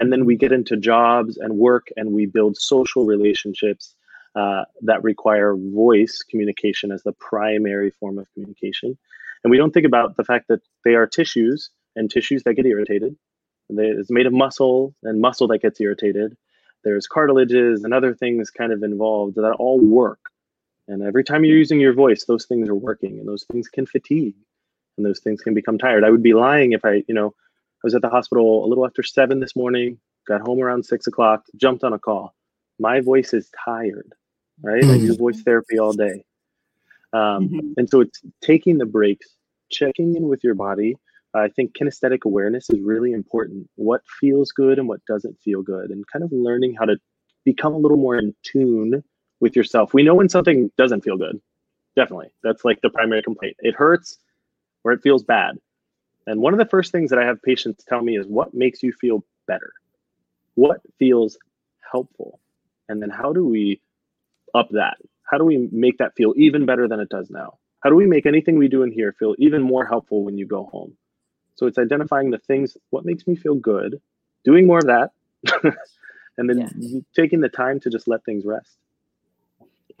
And then we get into jobs and work and we build social relationships uh, that require voice communication as the primary form of communication. And we don't think about the fact that they are tissues and tissues that get irritated. It's made of muscle and muscle that gets irritated. There's cartilages and other things kind of involved that all work and every time you're using your voice, those things are working and those things can fatigue and those things can become tired. I would be lying if I, you know, I was at the hospital a little after seven this morning, got home around six o'clock, jumped on a call. My voice is tired, right? Mm-hmm. I do voice therapy all day. Um, mm-hmm. And so it's taking the breaks, checking in with your body. I think kinesthetic awareness is really important. What feels good and what doesn't feel good, and kind of learning how to become a little more in tune with yourself. We know when something doesn't feel good. Definitely. That's like the primary complaint. It hurts or it feels bad. And one of the first things that I have patients tell me is what makes you feel better? What feels helpful? And then how do we up that? How do we make that feel even better than it does now? How do we make anything we do in here feel even more helpful when you go home? So it's identifying the things, what makes me feel good, doing more of that, (laughs) and then yeah. taking the time to just let things rest.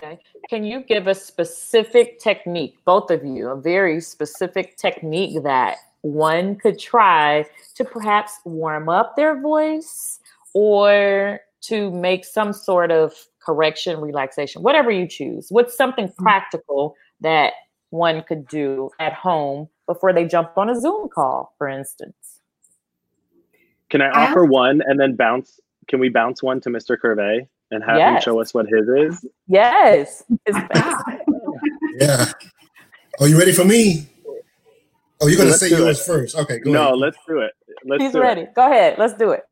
Okay. Can you give a specific technique, both of you, a very specific technique that one could try to perhaps warm up their voice or to make some sort of correction, relaxation, whatever you choose? What's something mm. practical that one could do at home before they jump on a Zoom call, for instance? Can I offer one and then bounce? Can we bounce one to Mr. Curvey? And have yes. him show us what his is? Yes. (laughs) yeah. Are you ready for me? Oh, you're gonna say yours it. first. Okay, go no, ahead. let's do it. Let's He's ready. It. Go ahead. Let's do it.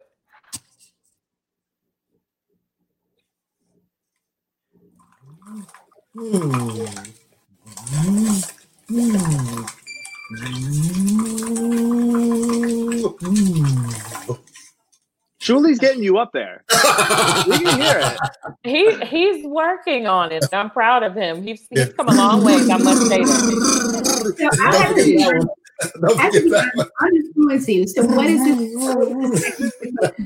Julie's getting you up there. (laughs) we can hear it. He he's working on it. I'm proud of him. He's he's come a long way. I must say that. So I have to- I think I'm I'm fluency. So what is this?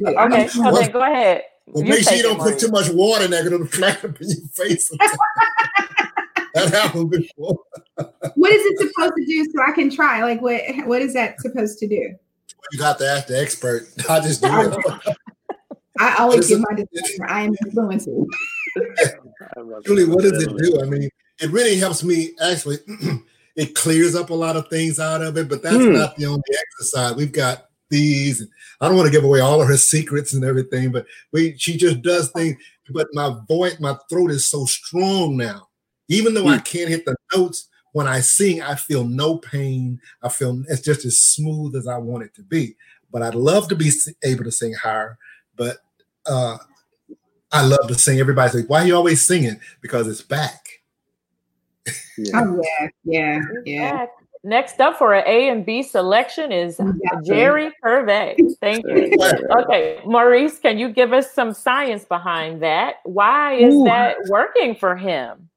Okay, so then go ahead. Well, You make sure you don't put too much water in there because it'll flat up in your face. (laughs) that happened before. What is it supposed to do so I can try? Like what what is that supposed to do? You got to ask the expert. I just do it. (laughs) I always What is give my disclaimer. I am fluency. I love Julie, what does it do? I mean, it really helps me actually. (clears throat) it clears up a lot of things out of it, but that's Hmm. not the only exercise. We've got these. I don't want to give away all of her secrets and everything, but we she just does things. But my voice, my throat is so strong now. Even though I can't hit the notes, when I sing, I feel no pain. I feel it's just as smooth as I want it to be. But I'd love to be able to sing higher. But uh, I love to sing. Everybody's like, "Why are you always singing?" Because it's back. Yeah. Oh yeah, yeah, yeah. Back. Next up for an A and B selection is Exactly. Jerry Curvey. Thank you. (laughs) Okay, Maurice, can you give us some science behind that? Why is Ooh. that working for him?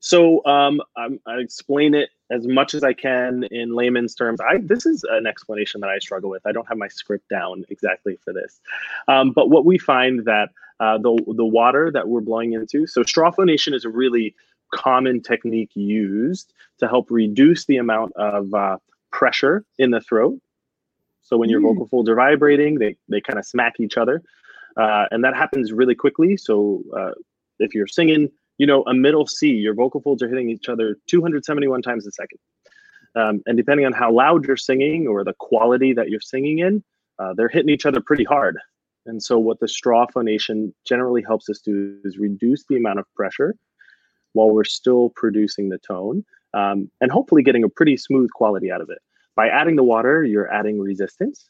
So um, I'm, I explain it as much as I can in layman's terms. I this is an explanation that I struggle with. I don't have my script down exactly for this, um, but what we find that uh, the the water that we're blowing into. So straw phonation is a really common technique used to help reduce the amount of uh, pressure in the throat. So when your Mm. vocal folds are vibrating, they they kind of smack each other, uh, and that happens really quickly. So uh, if you're singing you know, a middle C, your vocal folds are hitting each other 271 times a second. Um, and depending on how loud you're singing or the quality that you're singing in, uh, they're hitting each other pretty hard. And so, what the straw phonation generally helps us do is reduce the amount of pressure while we're still producing the tone um, and hopefully getting a pretty smooth quality out of it. By adding the water, you're adding resistance.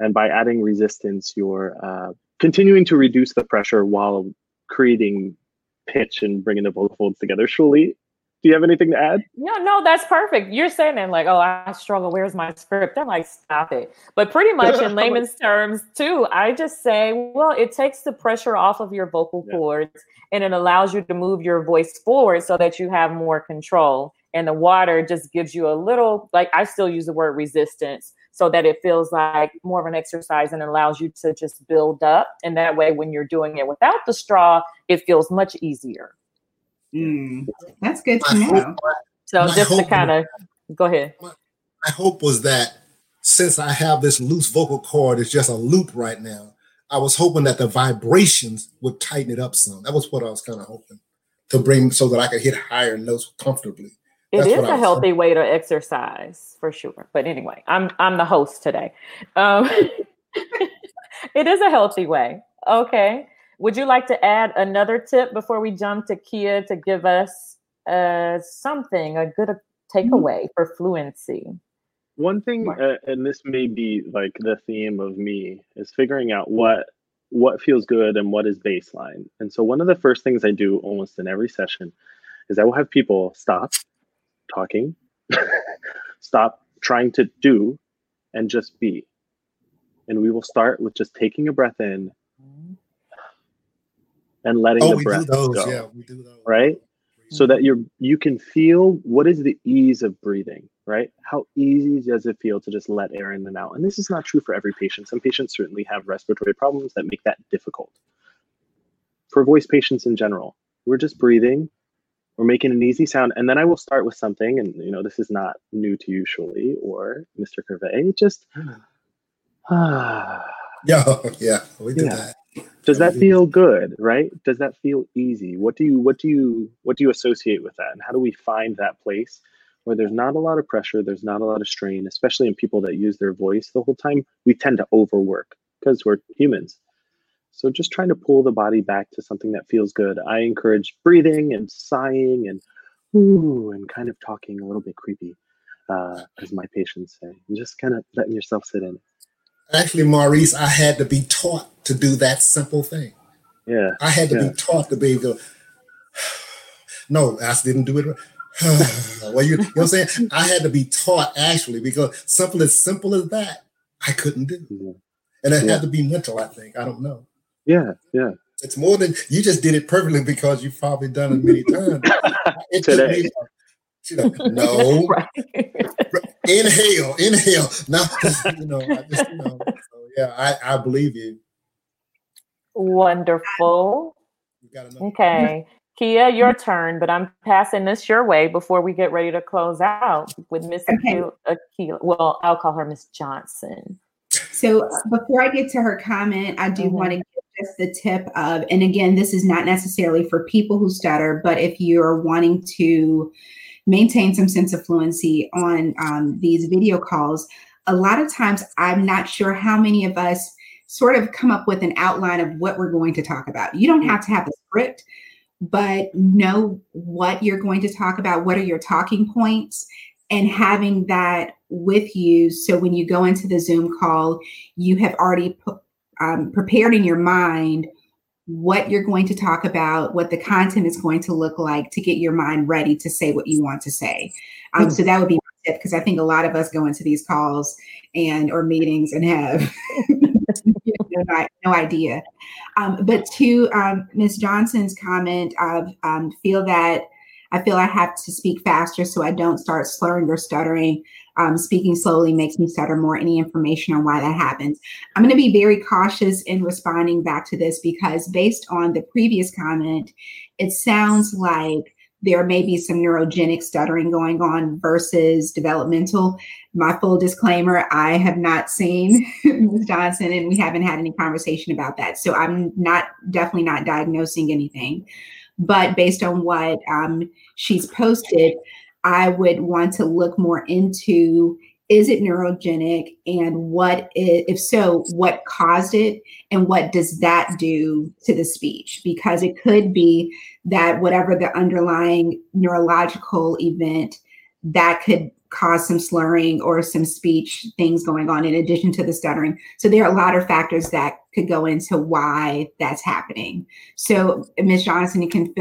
And by adding resistance, you're uh, continuing to reduce the pressure while creating pitch and bringing the vocal folds together. Shuli, do you have anything to add? No, no, that's perfect. You're saying that like, oh, I struggle. Where's my script? I'm like, stop it. But pretty much in (laughs) layman's terms, too, I just say, well, it takes the pressure off of your vocal Yeah. cords and it allows you to move your voice forward so that you have more control. And the water just gives you a little, like, I still use the word resistance so that it feels like more of an exercise and allows you to just build up. And that way, when you're doing it without the straw, it feels much easier. Mm, that's good to know. So My just to kind of go ahead. my hope was that since I have this loose vocal cord, it's just a loop right now. I was hoping that the vibrations would tighten it up some. That was what I was kind of hoping to bring so that I could hit higher notes comfortably. It a is what I a was healthy way to exercise for sure. But anyway, I'm I'm the host today. Um, (laughs) it is a healthy way. Okay. Would you like to add another tip before we jump to Kia to give us uh, something, a good takeaway for fluency? One thing, uh, and this may be like the theme of me, is figuring out what what feels good and what is baseline. And so, one of the first things I do almost in every session is I will have people stop talking, (laughs) stop trying to do, and just be. And we will start with just taking a breath in and letting Oh, the breath those. go. Yeah, we do those. Right? so that you're you can feel what is the ease of breathing right how easy does it feel to just let air in and out and this is not true for every patient some patients certainly have respiratory problems that make that difficult for voice patients in general we're just breathing we're making an easy sound and then i will start with something and you know this is not new to you Shuli or mr curvey just ah (sighs) Yeah, (laughs) yeah, we do Yeah. that. does that feel good right? Does that feel easy? What do you what do you what do you associate with that and how do we find that place where there's not a lot of pressure there's not a lot of strain especially in people that use their voice the whole time? We tend to overwork because we're humans so just trying to pull the body back to something that feels good i encourage breathing and sighing and ooh and kind of talking a little bit creepy uh, as my patients say and just kind of letting yourself sit in. Actually, Maurice, I had to be taught to do that simple thing. yeah I had to Yeah. be taught to be able to. (sighs) No, I didn't do it. (sighs) well, you, you know what I'm saying? I had to be taught actually because something as simple as that I couldn't do. Yeah. And it yeah. had to be mental, I think. I don't know. Yeah, yeah. It's more than you just did it perfectly because you've probably done it many (laughs) times. it Today. you know, no. (laughs) inhale, inhale. No, you know, I just, you know. So yeah, I, I believe you. Wonderful. Okay. Kia, your turn, but I'm passing this your way before we get ready to close out with Miss okay. Akila. Well, I'll call her Miss Johnson. So before I get to her comment, I do mm-hmm. want to give just the tip of, and again, this is not necessarily for people who stutter, but if you're wanting to maintain some sense of fluency on um, these video calls, a lot of times I'm not sure how many of us sort of come up with an outline of what we're going to talk about. You don't have to have a script, but know what you're going to talk about. What are your talking points? And having that with you. So when you go into the Zoom call, you have already um, prepared in your mind what you're going to talk about, what the content is going to look like to get your mind ready to say what you want to say. Um, so that would be because I think a lot of us go into these calls and or meetings and have (laughs) no, no idea. Um, but to um, Ms. Johnson's comment of um, feel that I feel I have to speak faster so I don't start slurring or stuttering. Um, speaking slowly makes me stutter more. Any information on why that happens? I'm going to be very cautious in responding back to this because, based on the previous comment, it sounds like there may be some neurogenic stuttering going on versus developmental. My full disclaimer I have not seen (laughs) Ms. Johnson and we haven't had any conversation about that. So I'm not definitely not diagnosing anything. But based on what um, she's posted, I would want to look more into is it neurogenic? And what is, if so what caused it? And what does that do to the speech? Because it could be that whatever the underlying neurological event that could cause some slurring or some speech things going on in addition to the stuttering so there are a lot of factors that could go into why that's happening so ms johnson you can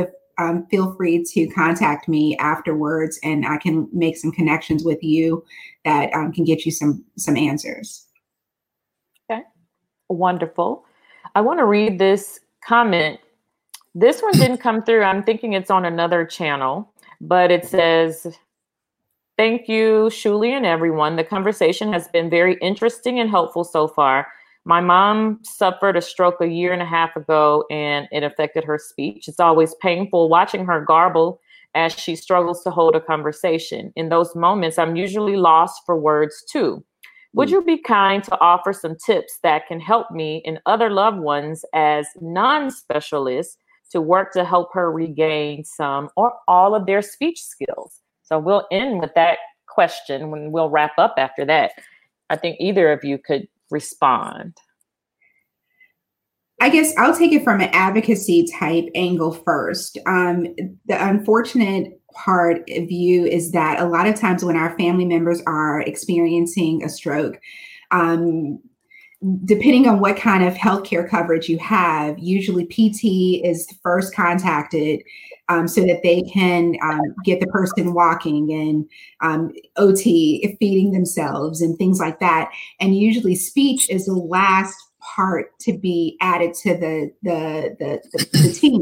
um, feel free to contact me afterwards and I can make some connections with you that um, can get you some some answers. Okay, wonderful. I want to read this comment. This one didn't come through. I'm thinking it's on another channel, but it says, Thank you, Shuli and everyone. The conversation has been very interesting and helpful so far. My mom suffered a stroke a year and a half ago and it affected her speech. It's always painful watching her garble as she struggles to hold a conversation. In those moments, I'm usually lost for words too. Would hmm. you be kind to offer some tips that can help me and other loved ones as non specialists to work to help her regain some or all of their speech skills? So we'll end with that question when we'll wrap up after that. I think either of you could respond? I guess I'll take it from an advocacy type angle first. Um, the unfortunate part of you is that a lot of times when our family members are experiencing a stroke, um, depending on what kind of healthcare coverage you have, usually PT is first contacted um, so that they can um, get the person walking and um, OT feeding themselves and things like that. And usually, speech is the last part to be added to the the the, the, the team.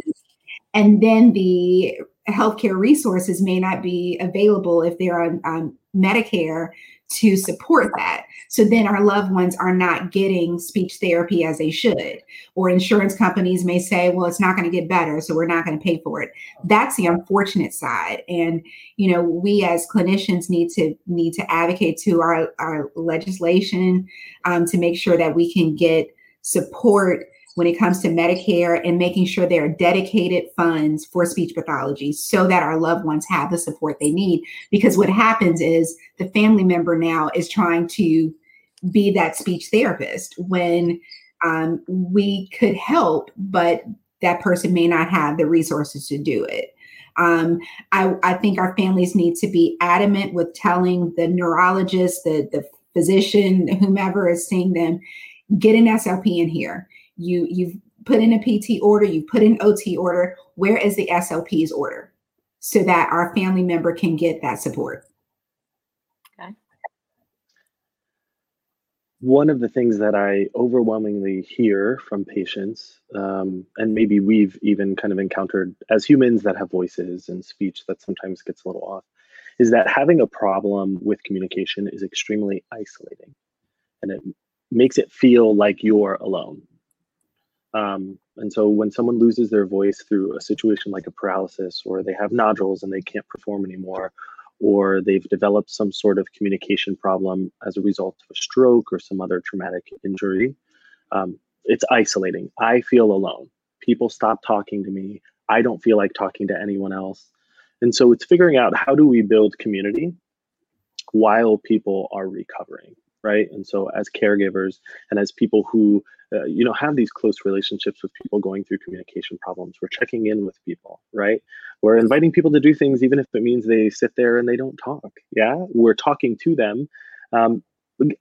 And then the healthcare resources may not be available if they're on, on Medicare to support that. So then our loved ones are not getting speech therapy as they should. Or insurance companies may say, well, it's not going to get better, so we're not going to pay for it. That's the unfortunate side. And, you know, we as clinicians need to need to advocate to our, our legislation um, to make sure that we can get support when it comes to Medicare and making sure there are dedicated funds for speech pathology so that our loved ones have the support they need. Because what happens is the family member now is trying to be that speech therapist when um, we could help, but that person may not have the resources to do it. Um, I, I, think our families need to be adamant with telling the neurologist, the, the physician, whomever is seeing them, get an SLP in here you you've put in a PT order, you put in OT order. Where is the SLP's order? so that our family member can get that support. Okay. one of the things that I overwhelmingly hear from patients, um, and maybe we've even kind of encountered as humans that have voices and speech that sometimes gets a little off, is that having a problem with communication is extremely isolating and it makes it feel like you're alone. Um, and so when someone loses their voice through a situation like a paralysis or they have nodules and they can't perform anymore or they've developed some sort of communication problem as a result of a stroke or some other traumatic injury, um, it's isolating. I feel alone. People stop talking to me. I don't feel like talking to anyone else. And so it's figuring out how do we build community while people are recovering, right? And so as caregivers and as people who uh, you know have these close relationships with people going through communication problems we're checking in with people right we're inviting people to do things even if it means they sit there and they don't talk yeah we're talking to them um,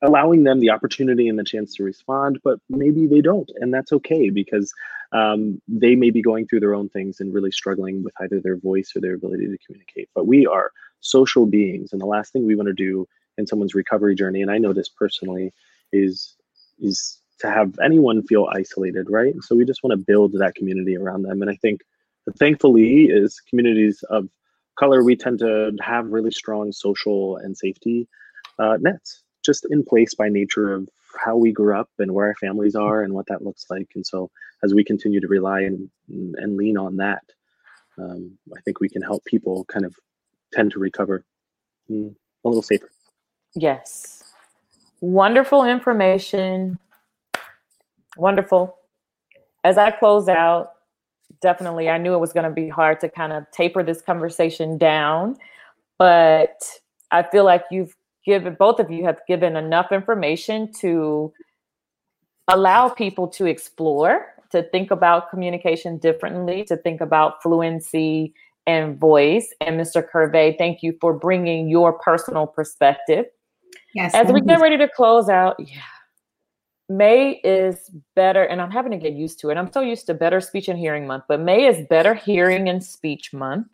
allowing them the opportunity and the chance to respond but maybe they don't and that's okay because um, they may be going through their own things and really struggling with either their voice or their ability to communicate but we are social beings and the last thing we want to do in someone's recovery journey and i know this personally is is to have anyone feel isolated, right? So we just want to build that community around them. And I think, thankfully, is communities of color, we tend to have really strong social and safety uh, nets just in place by nature of how we grew up and where our families are and what that looks like. And so as we continue to rely and, and lean on that, um, I think we can help people kind of tend to recover mm, a little safer. Yes. Wonderful information Wonderful. As I close out, definitely, I knew it was going to be hard to kind of taper this conversation down, but I feel like you've given, both of you have given enough information to allow people to explore, to think about communication differently, to think about fluency and voice. And Mr. Curvey, thank you for bringing your personal perspective. Yes. As we get ready to close out, yeah May is better, and I'm having to get used to it. I'm so used to Better Speech and Hearing Month, but May is Better Hearing and Speech Month.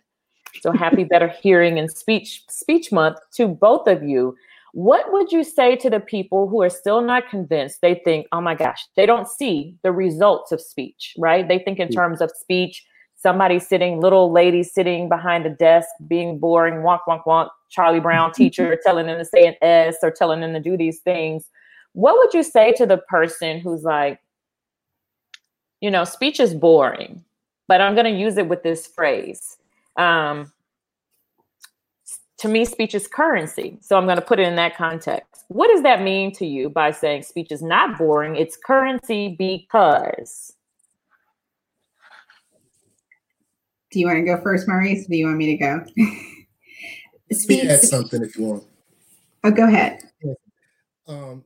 So happy (laughs) Better Hearing and Speech Speech Month to both of you. What would you say to the people who are still not convinced? They think, oh my gosh, they don't see the results of speech, right? They think in mm. terms of speech, somebody sitting, little lady sitting behind a desk, being boring, wonk, wonk, wonk, Charlie Brown teacher telling them to say an S or telling them to do these things what would you say to the person who's like, you know, speech is boring, but I'm going to use it with this phrase. Um, to me, speech is currency. So I'm going to put it in that context. What does that mean to you by saying speech is not boring? It's currency because. Do you want to go first, Maurice? do you want me to go? (laughs) speech. Add something if you want. Oh, go ahead. Um,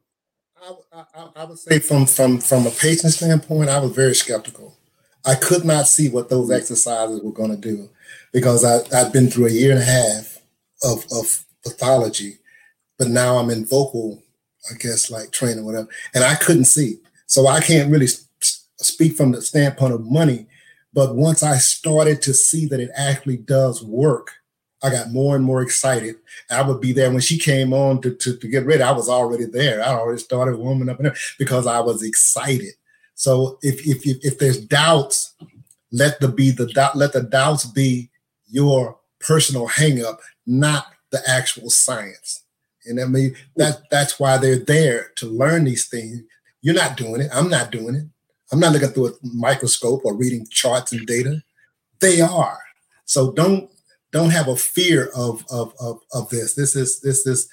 I, I, I, would say from from from a patient standpoint, I was very skeptical. I could not see what those exercises were going to do because I, I've been through a year and a half of, of pathology, but now I'm in vocal, I guess, like training, whatever, and I couldn't see. So I can't really speak from the standpoint of money. But once I started to see that it actually does work, I got more and more excited. I would be there when she came on to, to, to get ready. I was already there. I already started warming up because I was excited. So if, if, if, if there's doubts, let the be the doubt, let the doubts be your personal hangup, not the actual science. And I mean that that's why they're there to learn these things. You're not doing it. I'm not doing it. I'm not looking through a microscope or reading charts and data. They are. So don't don't have a fear of of of, of this. This is this is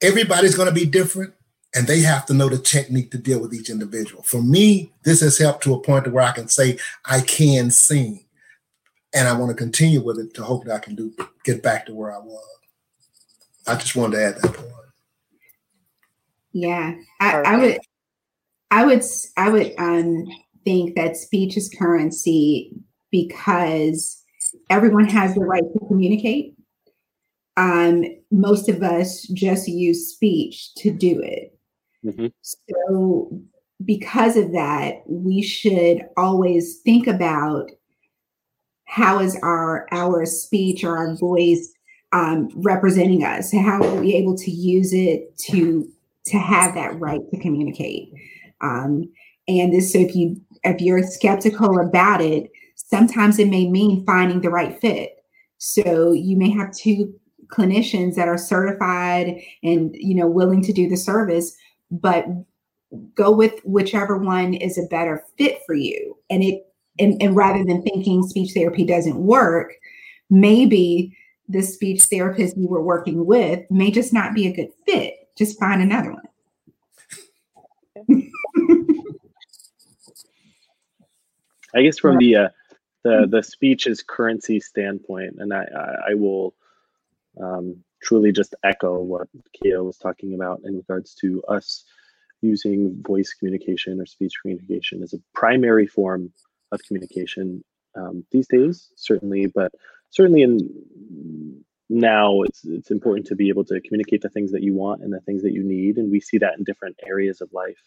everybody's going to be different and they have to know the technique to deal with each individual. For me, this has helped to a point to where I can say I can sing, and I want to continue with it to hope that I can do get back to where I was. I just wanted to add that point. Yeah, I, I would, I would, I would um, think that speech is currency because everyone has the right to communicate. Um, most of us just use speech to do it. Mm-hmm. So, because of that, we should always think about how is our our speech or our voice um, representing us? How are we able to use it to to have that right to communicate? Um, and this, so if you if you're skeptical about it, sometimes it may mean finding the right fit. So you may have two clinicians that are certified and you know willing to do the service, but go with whichever one is a better fit for you. And it and, and rather than thinking speech therapy doesn't work, maybe the speech therapist you were working with may just not be a good fit. Just find another one. I guess from the uh, the the speech is currency standpoint, and I I, I will um, truly just echo what Kia was talking about in regards to us using voice communication or speech communication as a primary form of communication um, these days, certainly, but certainly in now it's it's important to be able to communicate the things that you want and the things that you need, and we see that in different areas of life,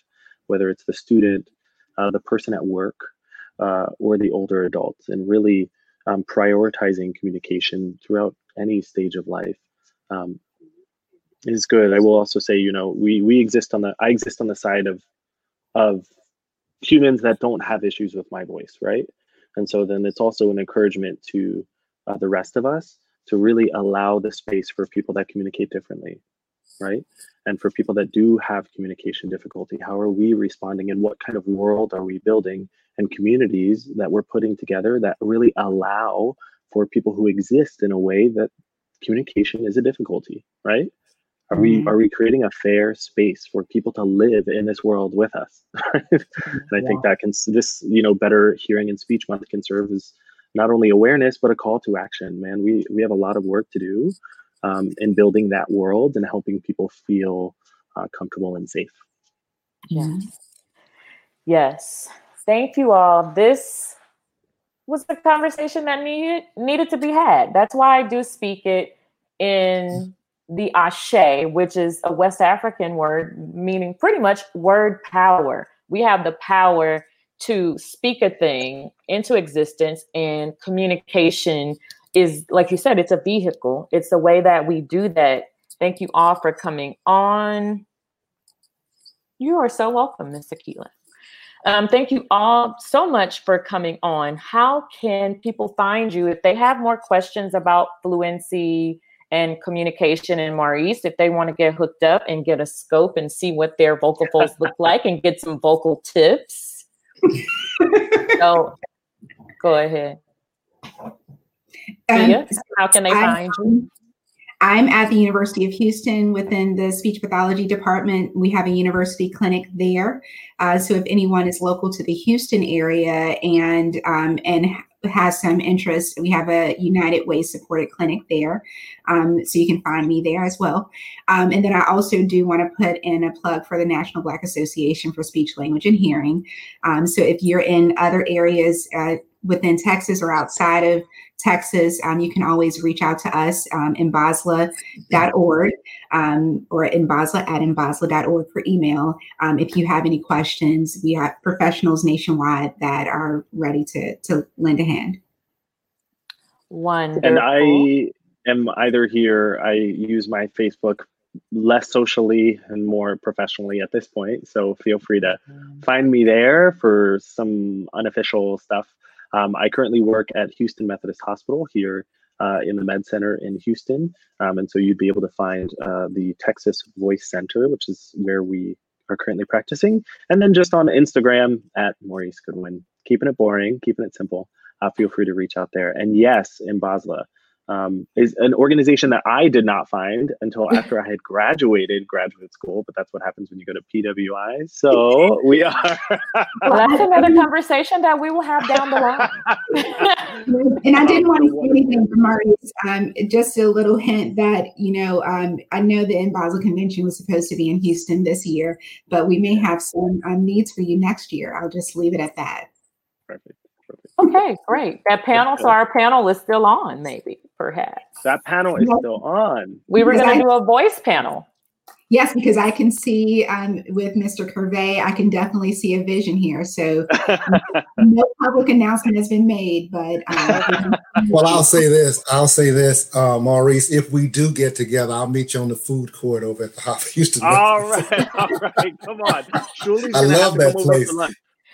whether it's the student, uh, the person at work, uh, or the older adults, and really um, prioritizing communication throughout any stage of life um, is good. I will also say, you know, we we exist on the I exist on the side of of humans that don't have issues with my voice, right? And so then it's also an encouragement to uh, the rest of us to really allow the space for people that communicate differently, right? And for people that do have communication difficulty, how are we responding and what kind of world are we building and communities that we're putting together that really allow for people who exist in a way that communication is a difficulty, right? Are we mm-hmm. are we creating a fair space for people to live in this world with us? (laughs) and I yeah. think that can this you know better hearing and speech month can serve as not only awareness but a call to action. Man, we we have a lot of work to do um, in building that world and helping people feel uh, comfortable and safe. Yes. Yes. Thank you all. This was a conversation that needed needed to be had. That's why I do speak it in the ashe, which is a West African word meaning pretty much word power. We have the power to speak a thing into existence, and communication is, like you said, it's a vehicle. It's the way that we do that. Thank you all for coming on. You are so welcome, Miss Akila. Um, thank you all so much for coming on. How can people find you if they have more questions about fluency and communication and Maurice if they want to get hooked up and get a scope and see what their vocal folds look (laughs) like and get some vocal tips. (laughs) so go ahead. Um, how can they find you? I'm at the University of Houston within the speech pathology department. We have a university clinic there. Uh, so if anyone is local to the Houston area and um, and has some interest, we have a United Way supported clinic there. Um, so you can find me there as well. Um, and then I also do want to put in a plug for the National Black Association for Speech, Language, and Hearing. Um, so if you're in other areas uh, within Texas or outside of Texas, um, you can always reach out to us um, nbaslh.org um, or nbaslh at nbaslh.org for email. Um, if you have any questions, we have professionals nationwide that are ready to, to lend a hand. Wonderful. And I am either here, I use my Facebook less socially and more professionally at this point. So feel free to mm. find me there for some unofficial stuff. Um, I currently work at Houston Methodist Hospital here uh, in the Med Center in Houston. Um, and so you'd be able to find uh, the Texas Voice Center, which is where we are currently practicing. And then just on Instagram at Maurice Goodwin, keeping it boring, keeping it simple. Uh, feel free to reach out there. And yes, NBASLH, um, is an organization that I did not find until (laughs) after I had graduated graduate school. But that's what happens when you go to PWI. So (laughs) we are. well, that's (laughs) another conversation that we will have down the line. and I didn't want to say anything for Maurice. Um, just a little hint that you know, um, I know the NBASLH convention was supposed to be in Houston this year, but we may have some um, needs for you next year. I'll just leave it at that. Perfect. Okay, great. That panel, so our panel is still on, maybe, perhaps. That panel is still on. We were going to do a voice panel. Yes, because I can see um, with Mr. Curvey, I can definitely see a vision here. So (laughs) no public announcement has been made, but uh, well, I'll say this. I'll say this, uh, Maurice. If we do get together, I'll meet you on the food court over at the Hop Houston. All right, all right, come on. (laughs) I love that place.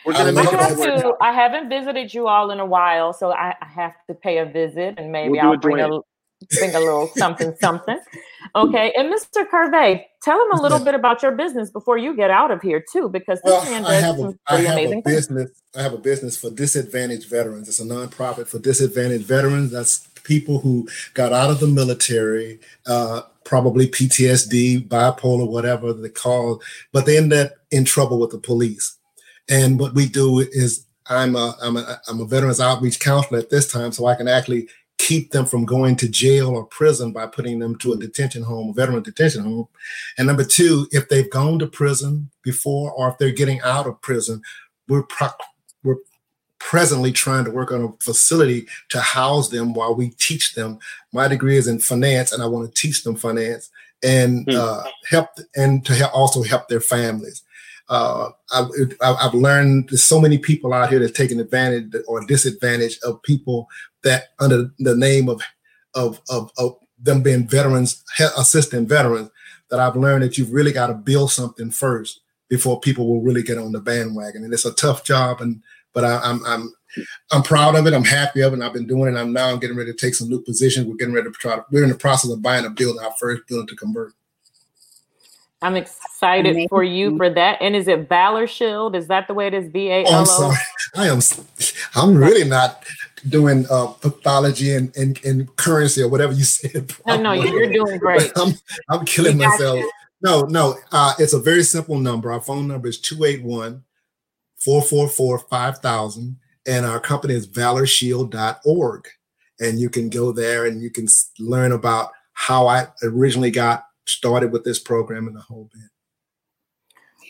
We're gonna I, have to, I haven't visited you all in a while, so I, I have to pay a visit, and maybe we'll I'll bring a, bring a little (laughs) something, something. Okay, and Mr. Curvey, tell them a little bit about your business before you get out of here too, because this well, man does I have a, I have a business. Things. I have a business for disadvantaged veterans. It's a nonprofit for disadvantaged veterans. That's people who got out of the military, uh, probably PTSD, bipolar, whatever they call, but they end up in trouble with the police. And what we do is I'm a, I'm a, I'm a veterans outreach counselor at this time, so I can actually keep them from going to jail or prison by putting them to a detention home, a veteran detention home. And number two, if they've gone to prison before or if they're getting out of prison, we're pro- we're presently trying to work on a facility to house them while we teach them. My degree is in finance, and I want to teach them finance and hmm. uh, help and to help also help their families. Uh, I, have learned there's so many people out here that taking advantage or disadvantage of people that under the name of of of, of them being veterans, assisting veterans, that I've learned that you've really got to build something first before people will really get on the bandwagon. And it's a tough job, and but I, I'm I'm I'm proud of it. I'm happy of it. And I've been doing it. I'm now I'm getting ready to take some new positions. We're getting ready to try. To, we're in the process of buying a building, our first building to convert. I'm excited Amazing. for you for that. And is it Valor Shield? Is that the way it is? V A L O. I'm sorry. I am. I'm really not doing uh, pathology and, and, and currency or whatever you (laughs) said. No, no, you're doing great. (laughs) I'm, I'm killing myself. You. No, no. Uh, it's a very simple number. Our phone number is 281 444 5000. And our company is valorshield.org. And you can go there and you can learn about how I originally got started with this program and the whole bit.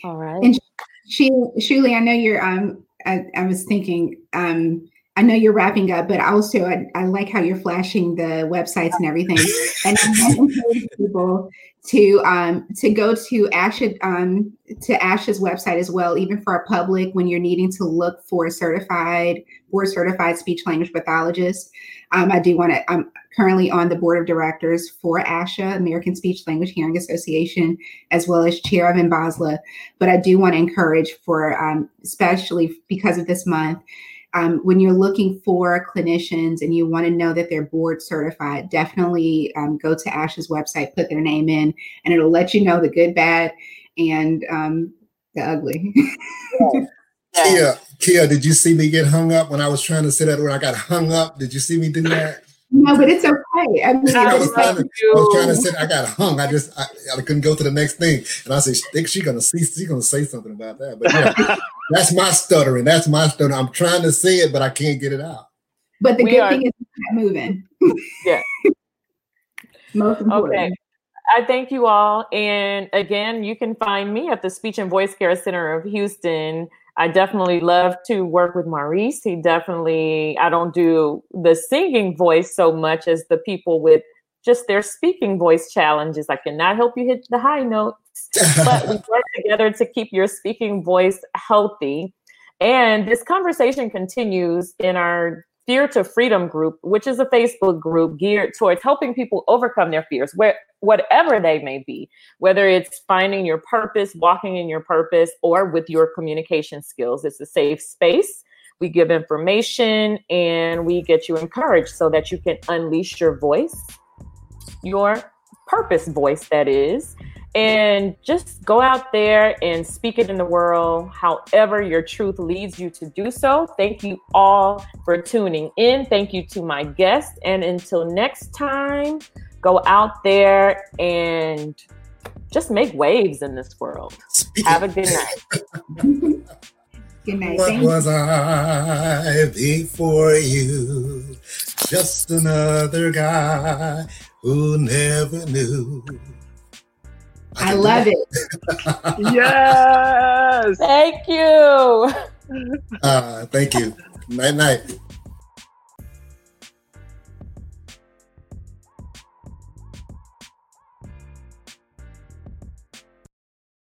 All right. And she, Shuli, I know you're. Um, I, I was thinking. Um, I know you're wrapping up, but also I, I like how you're flashing the websites and everything. (laughs) and I encourage people to um, to go to ASHA um, to ASHA's website as well, even for a public when you're needing to look for a certified board certified speech language pathologist. Um, I do want to. I'm currently on the board of directors for ASHA, American Speech Language Hearing Association, as well as chair of NBASLH. But I do want to encourage for, um, especially because of this month, um, when you're looking for clinicians and you want to know that they're board certified, definitely um, go to ASHA's website, put their name in, and it'll let you know the good, bad, and um, the ugly. (laughs) yeah. Kia, Kia, did you see me get hung up when I was trying to sit at where I got hung up? Did you see me do that? No, but it's okay. I, mean, I, was, trying to, I was trying to say I got hung. I just I, I couldn't go to the next thing, and I said, "Think she's gonna see? She's gonna say something about that?" But yeah, (laughs) that's my stuttering. That's my stuttering. I'm trying to say it, but I can't get it out. But the we good are, thing is moving. (laughs) Yeah. (laughs) Most important. Okay. I thank you all. And again, you can find me at the Speech and Voice Care Center of Houston I definitely love to work with Maurice. He definitely, I don't do the singing voice so much as the people with just their speaking voice challenges. I cannot help you hit the high notes, but we (laughs) work together to keep your speaking voice healthy. And this conversation continues in our Fear to Freedom group, which is a Facebook group geared towards helping people overcome their fears, where whatever they may be, whether it's finding your purpose, walking in your purpose, or with your communication skills. It's a safe space. We give information and we get you encouraged so that you can unleash your voice, your purpose voice, that is, and just go out there and speak it in the world however your truth leads you to do so. Thank you all for tuning in. Thank you to my guest. And until next time, go out there and just make waves in this world. Speak Have a good night. (laughs) good night. What was I before you? Just another guy who never knew. I, I love it. (laughs) yes. Thank you. Uh, thank you. Night night.